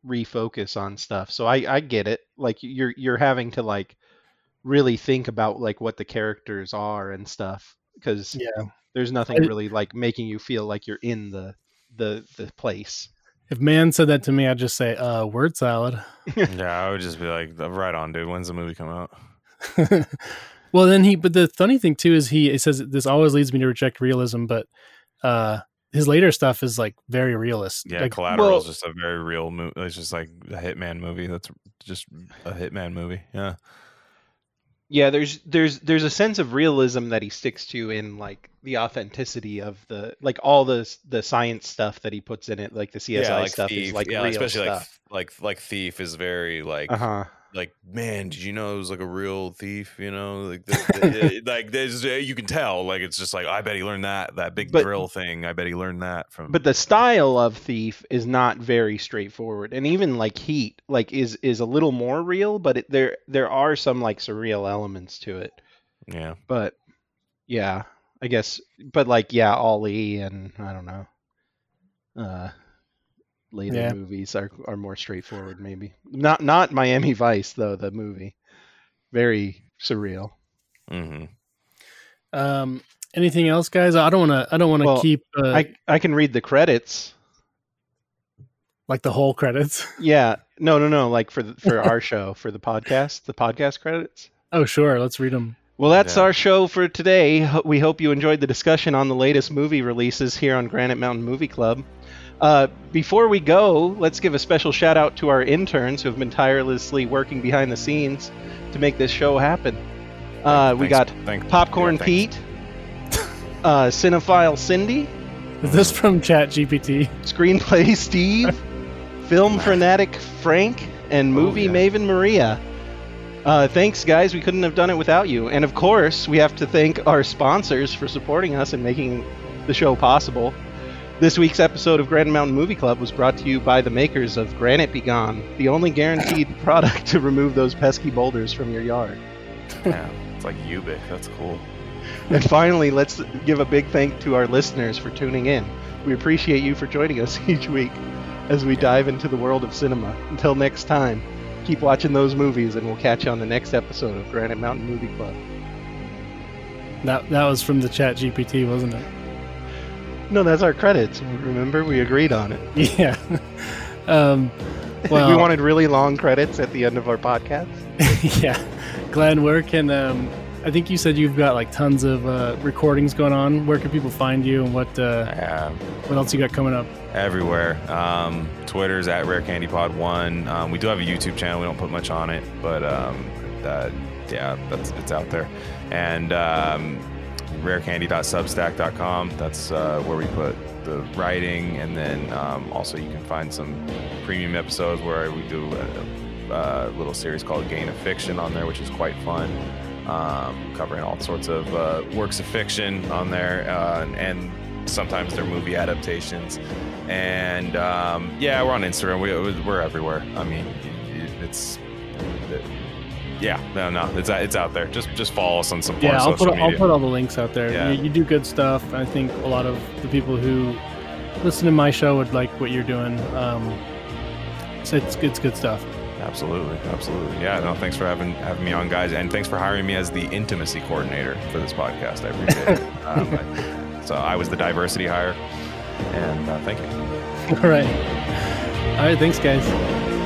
refocus on stuff. So I I get it. Like you're you're having to like really think about like what the characters are and stuff because Yeah. there's nothing really like making you feel like you're in the the the place. If Mann said that to me, I'd just say, uh, word salad. yeah, I would just be like, "Right on, dude. When's the movie come out?" well, then he, but the funny thing too is he, he says this always leads me to reject realism, but uh, his later stuff is like very realist. Yeah, like, Collateral well- is just a very real movie. It's just like a hitman movie. That's just a hitman movie. Yeah. Yeah, there's there's there's a sense of realism that he sticks to in like the authenticity of the like all the the science stuff that he puts in it, like the CSI yeah, like stuff Thief. is like yeah, real especially stuff. like like like Thief is very like uh huh. Like man, did you know it was like a real thief? You know, like the, the- like there's uh, you can tell like it's just like I bet he learned that that big But- drill thing. I bet he learned that from. But the style of Thief is not very straightforward, and even like Heat, like is is a little more real, but it, there there are some like surreal elements to it. yeah, But yeah, I guess. But like yeah, Ali and I don't know. Uh, later Yeah. movies are are more straightforward, maybe. Not not Miami Vice though. The movie, very surreal. hmm um, anything else, guys? I don't want to. I don't want to Well, keep uh, I I can read the credits. like the whole credits. Yeah, no, no, no. Like for the, for our show for the podcast, the podcast credits. Oh, sure. Let's read them. Well, that's Yeah. our show for today. We hope you enjoyed the discussion on the latest movie releases here on Granite Mountain Movie Club. Uh, before we go, let's give a special shout out to our interns who have been tirelessly working behind the scenes to make this show happen. Uh, we got Thanks- Popcorn yeah. Pete, uh, Cinephile Cindy, Is this from ChatGPT? Screenplay Steve, Film Fanatic Frank, and Movie yeah. Maven Maria. Uh, thanks, guys. We couldn't have done it without you. And of course, we have to thank our sponsors for supporting us and making the show possible. This week's episode of Granite Mountain Movie Club was brought to you by the makers of Granite Be Gone, the only guaranteed product to remove those pesky boulders from your yard. Yeah, it's like Ubik. That's cool. And finally, let's give a big thank to our listeners for tuning in. We appreciate you for joining us each week as we dive into the world of cinema. Until next time, keep watching those movies, and we'll catch you on the next episode of Granite Mountain Movie Club. That that was from the Chat GPT, wasn't it? No, that's our credits. Remember, we agreed on it. Yeah. um, well, we wanted really long credits at the end of our podcast. yeah, Glen, where can um, I think you said you've got like tons of uh, recordings going on. Where can people find you, and what uh, Yeah, what else you got coming up? everywhere. Um, Twitter's at Rare Candy Pod One. Um, we do have a YouTube channel. We don't put much on it, but um, that, yeah, that's it's out there. And um, rarecandy.substack.com. That's uh, where we put the writing, and then um, also you can find some premium episodes where we do a, a little series called Gain of Fiction on there, which is quite fun. Um, covering all sorts of uh, works of fiction on there, uh, and sometimes they're movie adaptations. And um, yeah, we're on Instagram. We, we're everywhere. I mean, it's it, yeah, no, no, it's it's out there. Just just follow us on some Yeah, I'll put I'll put all the links out there. Yeah. You, you do good stuff. I think a lot of the people who listen to my show would like what you're doing. Um, so it's it's good stuff. Absolutely, absolutely. Yeah, no, thanks for having having me on, guys, and thanks for hiring me as the intimacy coordinator for this podcast. I appreciate it. Um, I- so I was the diversity hire, and uh, thank you. All right. All right. Thanks, guys.